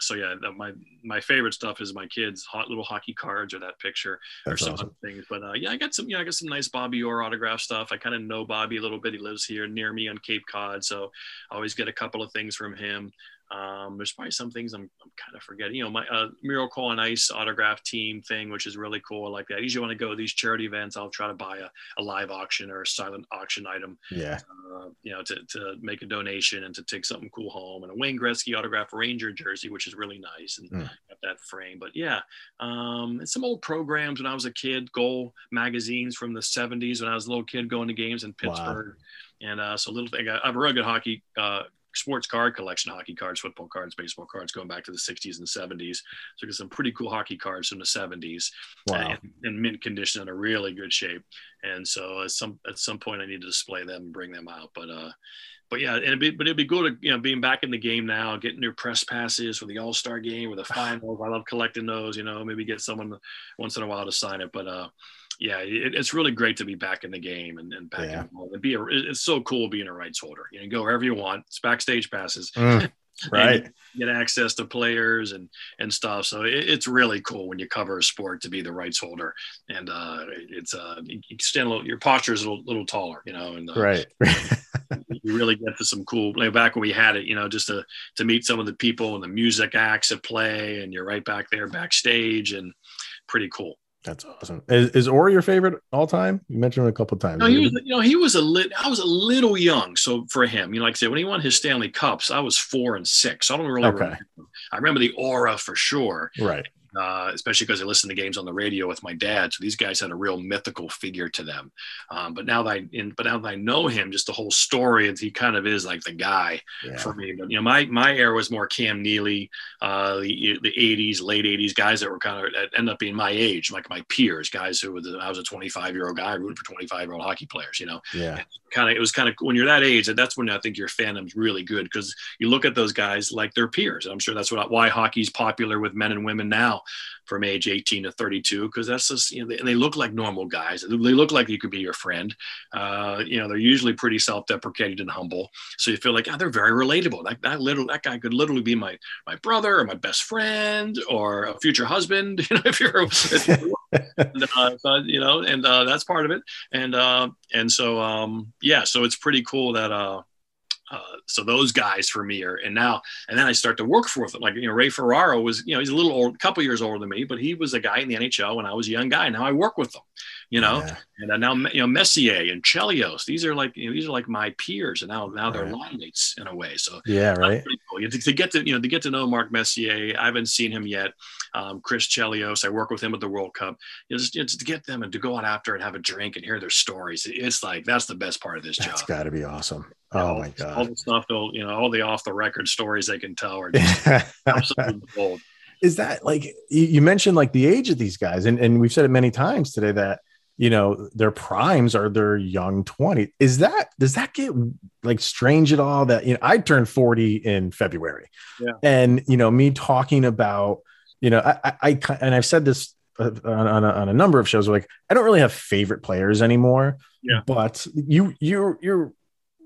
so yeah, my my favorite stuff is my kids' hot little hockey cards or that picture That's or some awesome. other things. But uh, yeah, I got some, know, I got some nice Bobby Orr autograph stuff. I kind of know Bobby a little bit. He lives here near me on Cape Cod, so I always get a couple of things from him. Um, there's probably some things I'm, I'm kind of forgetting. You know, my uh, Miracle on Ice autograph team thing, which is really cool. I like that. I Usually, when I go to these charity events, I'll try to buy a, a live auction or a silent auction item Yeah. uh, you know, to, to make a donation and to take something cool home. And a Wayne Gretzky autograph Ranger jersey, which is really nice, and Mm. got that frame. But yeah, um, and some old programs when I was a kid, goal magazines from the '70s when I was a little kid going to games in Wow. Pittsburgh, and uh, so little thing. I have a really good hockey. Uh, sports card collection hockey cards football cards baseball cards going back to the 60s and 70s so got some pretty cool hockey cards from the 70s Wow. and, and mint condition in a really good shape. And so at some at some point I need to display them and bring them out. But uh, but yeah, and it'd be, but it'd be good, to, you know, being back in the game now, getting your press passes for the All Star game or the finals. I love collecting those. You know, maybe get someone once in a while to sign it. But uh, yeah, it, it's really great to be back in the game and, and back Yeah. in and be a. It's so cool being a rights holder. You know, go wherever you want. It's backstage passes Mm, right. get access to players and and stuff. So it, it's really cool when you cover a sport to be the rights holder, and uh, it's uh, you stand a little, your posture is a little, little taller, you know, and uh, Right. you really get to some cool. Like back when we had it, you know, just to to meet some of the people and the music acts at play, and you're right back there backstage, and pretty cool. That's awesome. Is, is Orr your favorite all time? You mentioned him a couple times. No, he was, you know, he was a lit. I was a little young, so for him, you know, like I said, when he won his Stanley Cups, I was four and six. So I don't really Okay. remember. I remember the aura for sure. right. Uh, especially because I listened to games on the radio with my dad. So these guys had a real mythical figure to them. Um, but now that I, in, but now that I know him, just the whole story, and he kind of is like the guy Yeah. for me. But you know, my my era was more Cam Neely, uh, the the '80s, late '80s guys that were kind of that ended up being my age, like my peers, guys who was I was a 25 year old guy rooting for 25 year old hockey players. You know, Yeah. kind of it was kind of when you're that age that's when i think your fandom's really good because you look at those guys like their peers and i'm sure that's what why hockey's popular with men and women now from age 18 to 32 because that's just you know they, and they look like normal guys. They look like you could be your friend. Uh, you know they're usually pretty self-deprecating and humble. So you feel like oh, they're very relatable. That, that little that guy could literally be my my brother or my best friend or a future husband you know if you're and, uh, so, you know and uh, that's part of it. And uh, and so um, yeah so it's pretty cool that uh, so those guys for me are and now and then I start to work for them. Like you know Ray Ferraro was you know he's a little old, a couple years older than me but he was a guy in the NHL when I was a young guy. And now I work with them you know Yeah. and uh, now you know Messier and Chelios these are like you know, these are like my peers and now now they're Right. line mates in a way so Yeah. Right. cool. You- To, to get to you know to get to know Mark Messier, I haven't seen him yet. Um, Chris Chelios, I work with him at the World Cup. You know, just, you know, just to get them and to go out after and have a drink and hear their stories, it's like that's the best part of this That's job. It's got to be awesome. Oh my god! All the stuff, they'll you know, all the off the record stories they can tell are just absolutely gold. Is that like you mentioned like the age of these guys and, and we've said it many times today that you know their primes are their young 20 is that does that get like strange at all that you know i turned 40 in february Yeah. and you know me talking about you know i i, I and i've said this uh, on, on, a, on a number of shows like i don't really have favorite players anymore Yeah. but you you're you're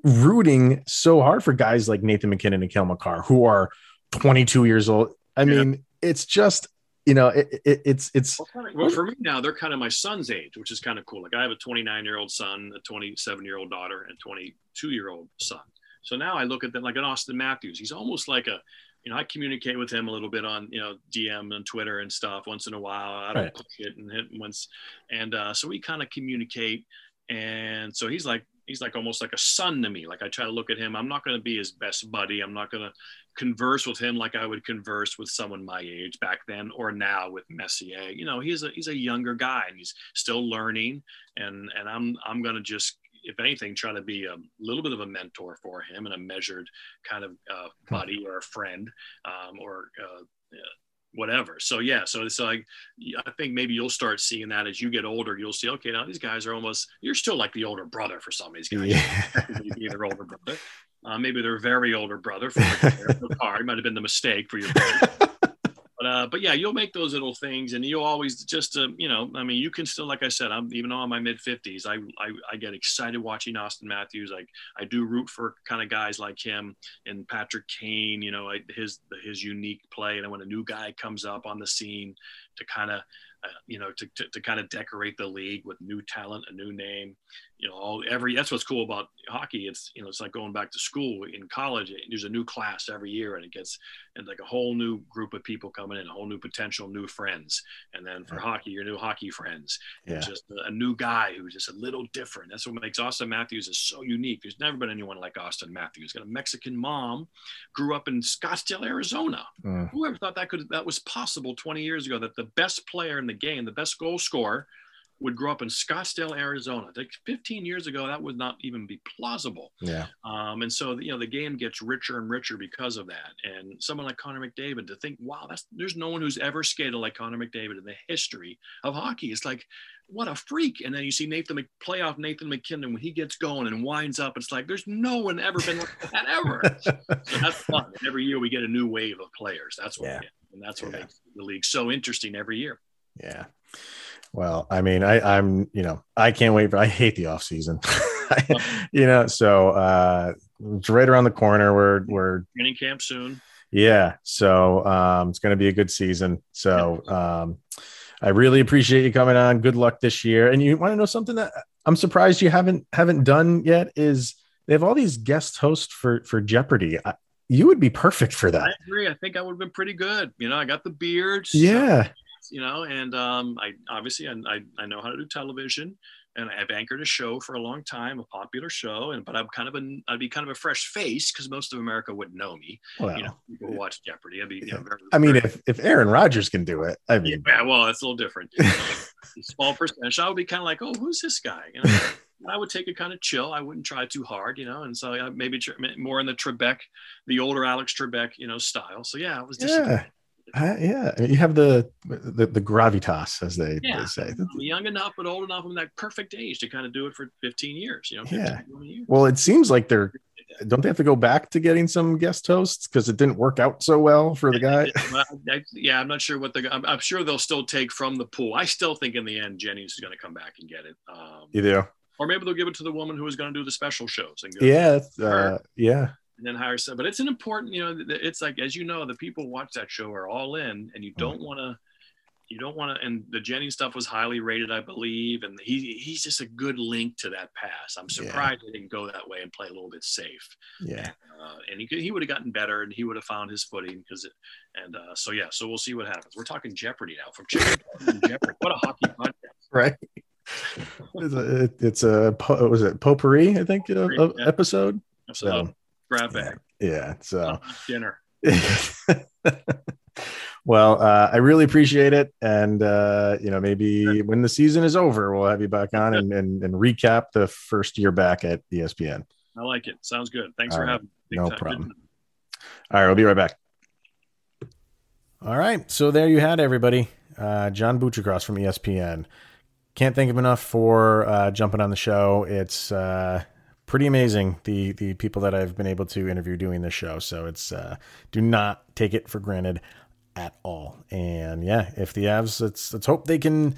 rooting so hard for guys like nathan MacKinnon and Cale Makar who are 22 years old i Yeah. mean it's just you know it, it, it's it's Well, for me now, they're kind of my son's age, which is kind of cool. Like I have a 29 year old son, a 27 year old daughter, and 22 year old son. So now I look at them like an Auston Matthews. He's almost like a, you know, I communicate with him a little bit on, you know, DM and Twitter and stuff once in a while. I don't Right. push it and hit once, and uh, so we kind of communicate. And so he's like, he's like almost like a son to me. Like I try to look at him. I'm not going to be his best buddy. I'm not going to converse with him like I would converse with someone my age back then or now with Messier. You know, he's a he's a younger guy and he's still learning. And and I'm I'm going to just if anything try to be a little bit of a mentor for him and a measured kind of uh, buddy or a friend um, or uh, whatever. So yeah, so it's like I think maybe you'll start seeing that as you get older. You'll see, okay, now these guys are almost you're still like the older brother for some of these guys. yeah their older brother. Uh, maybe their very older brother for the car. It might have been the mistake for your brother. But uh, but yeah, you'll make those little things, and you'll always just uh, you know, I mean, you can still, like I said, I'm even though I'm in my mid fifties, I, I I get excited watching Auston Matthews. Like I do root for kind of guys like him and Patrick Kane. You know, his his unique play, and when a new guy comes up on the scene to kind of you know, to, to, to, kind of decorate the league with new talent, a new name, you know, all every, that's what's cool about hockey. It's, you know, it's like going back to school in college, there's a new class every year and it gets, and like a whole new group of people coming in, a whole new potential new friends. And then for yeah. hockey, your new hockey friends, yeah. just a, a, new guy who's just a little different. That's what makes Auston Matthews is so unique. There's never been anyone like Auston Matthews. Got a Mexican mom, grew up in Scottsdale, Arizona. Mm. Whoever thought that could, that was possible 20 years ago, that the best player in the game, the best goal scorer, would grow up in Scottsdale, Arizona. Like 15 years ago, that would not even be plausible. Yeah. Um, and so, you know, the game gets richer and richer because of that. And someone like Connor McDavid to think, wow, that's there's no one who's ever skated like Connor McDavid in the history of hockey. It's like, what a freak. And then you see Nathan Mc, playoff Nathan MacKinnon when he gets going and winds up. It's like there's no one ever been like that ever. so that's fun. And every year we get a new wave of players. That's what yeah. and that's what yeah. makes the league so interesting every year. Yeah. Well, I mean, I, I'm, you know, I can't wait. For, I hate the off season, you know. So uh, it's right around the corner. We're we're training camp soon. Yeah. So um, it's going to be a good season. So um, I really appreciate you coming on. Good luck this year. And you want to know something that I'm surprised you haven't haven't done yet is they have all these guest hosts for for Jeopardy. I, you would be perfect for that. I agree. I think I would have been pretty good. You know, I got the beard. Yeah. You know, and um, I obviously I, I, I know how to do television and I've anchored a show for a long time, a popular show, and but I'm kind of a I'd be kind of a fresh face because most of America wouldn't know me. Well, you know, people watch Jeopardy. I'd be, you know, very, I mean, if if Aaron Rodgers can do it, I mean, yeah, well, that's a little different. You know, small percentage. I would be kind of like, oh, who's this guy? You know, I would take it kind of chill. I wouldn't try too hard, you know, and so yeah, maybe more in the Trebek, the older Alex Trebek, you know, style. So yeah, it was just. Yeah. Uh, yeah, you have the, the the gravitas, as they, yeah. they say. I'm young enough, but old enough. I'm that perfect age to kind of do it for 15 years. You know, yeah. Years. Well, it seems like they're don't they have to go back to getting some guest hosts because it didn't work out so well for the guy? yeah, I'm not sure what the. I'm, I'm, sure they'll still take from the pool. I still think in the end Jennings is going to come back and get it. Um, you do, or maybe they'll give it to the woman who is going to do the special shows. And yeah, uh, yeah and then hire some. But it's an important, you know, it's like as you know, the people watch that show are all in, and you don't mm-hmm. want to, you don't want to. And the Jennings stuff was highly rated, I believe, and he he's just a good link to that pass. I'm surprised yeah. they didn't go that way and play a little bit safe. Yeah, uh, and he could, he would have gotten better, and he would have found his footing because, it, and uh, so yeah, so we'll see what happens. We're talking Jeopardy now from Jeopardy. What a hockey podcast, right? It's a, it's a was it potpourri? I think you know, yeah. episode. So, grab bag. Yeah. So dinner. well, uh, I really appreciate it. And, uh, you know, maybe when the season is over, we'll have you back on and, and, and recap the first year back at ESPN. I like it. Sounds good. Thanks All for right. having me. No time. problem. All right. We'll be right back. All right. So there you had everybody. Uh, John Buccigross from ESPN. Can't thank him enough for uh, jumping on the show. It's uh, pretty amazing the the people that I've been able to interview doing this show. So it's uh, do not take it for granted at all. And yeah, if the Avs, let's let's hope they can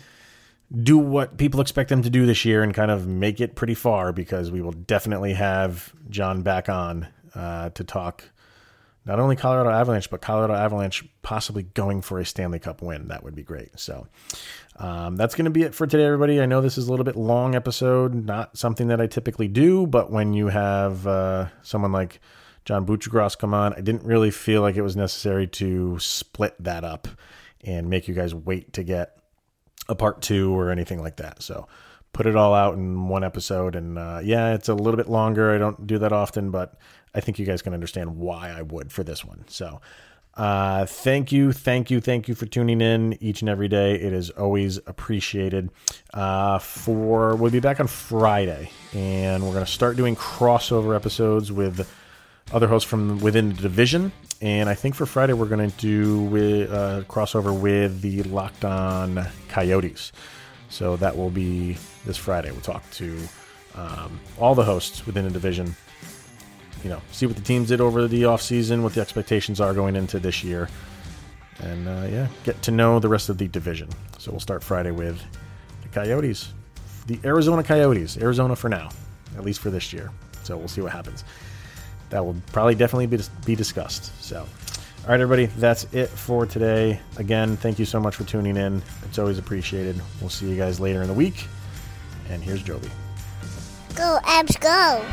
do what people expect them to do this year and kind of make it pretty far because we will definitely have John back on uh, to talk not only Colorado Avalanche but Colorado Avalanche possibly going for a Stanley Cup win. That would be great. So um, that's going to be it for today, everybody. I know this is a little bit long episode, not something that I typically do, but when you have uh, someone like John Buccigross come on, I didn't really feel like it was necessary to split that up and make you guys wait to get a part two or anything like that. So put it all out in one episode. And uh, yeah, it's a little bit longer. I don't do that often, but I think you guys can understand why I would for this one. So uh, thank you, thank you, thank you for tuning in each and every day. It is always appreciated. Uh, for we'll be back on Friday, and we're going to start doing crossover episodes with other hosts from within the division. And I think for Friday we're going to do with, uh, crossover with the Locked On Coyotes. So that will be this Friday. We'll talk to um, all the hosts within the division you know, see what the teams did over the offseason, what the expectations are going into this year. and uh, yeah, get to know the rest of the division. So we'll start Friday with the Coyotes, the Arizona Coyotes, Arizona for now, at least for this year. So we'll see what happens. That will probably definitely be, be discussed. So, all right, everybody, that's it for today. Again, thank you so much for tuning in. It's always appreciated. We'll see you guys later in the week. And here's Joby. Go, Avs, go.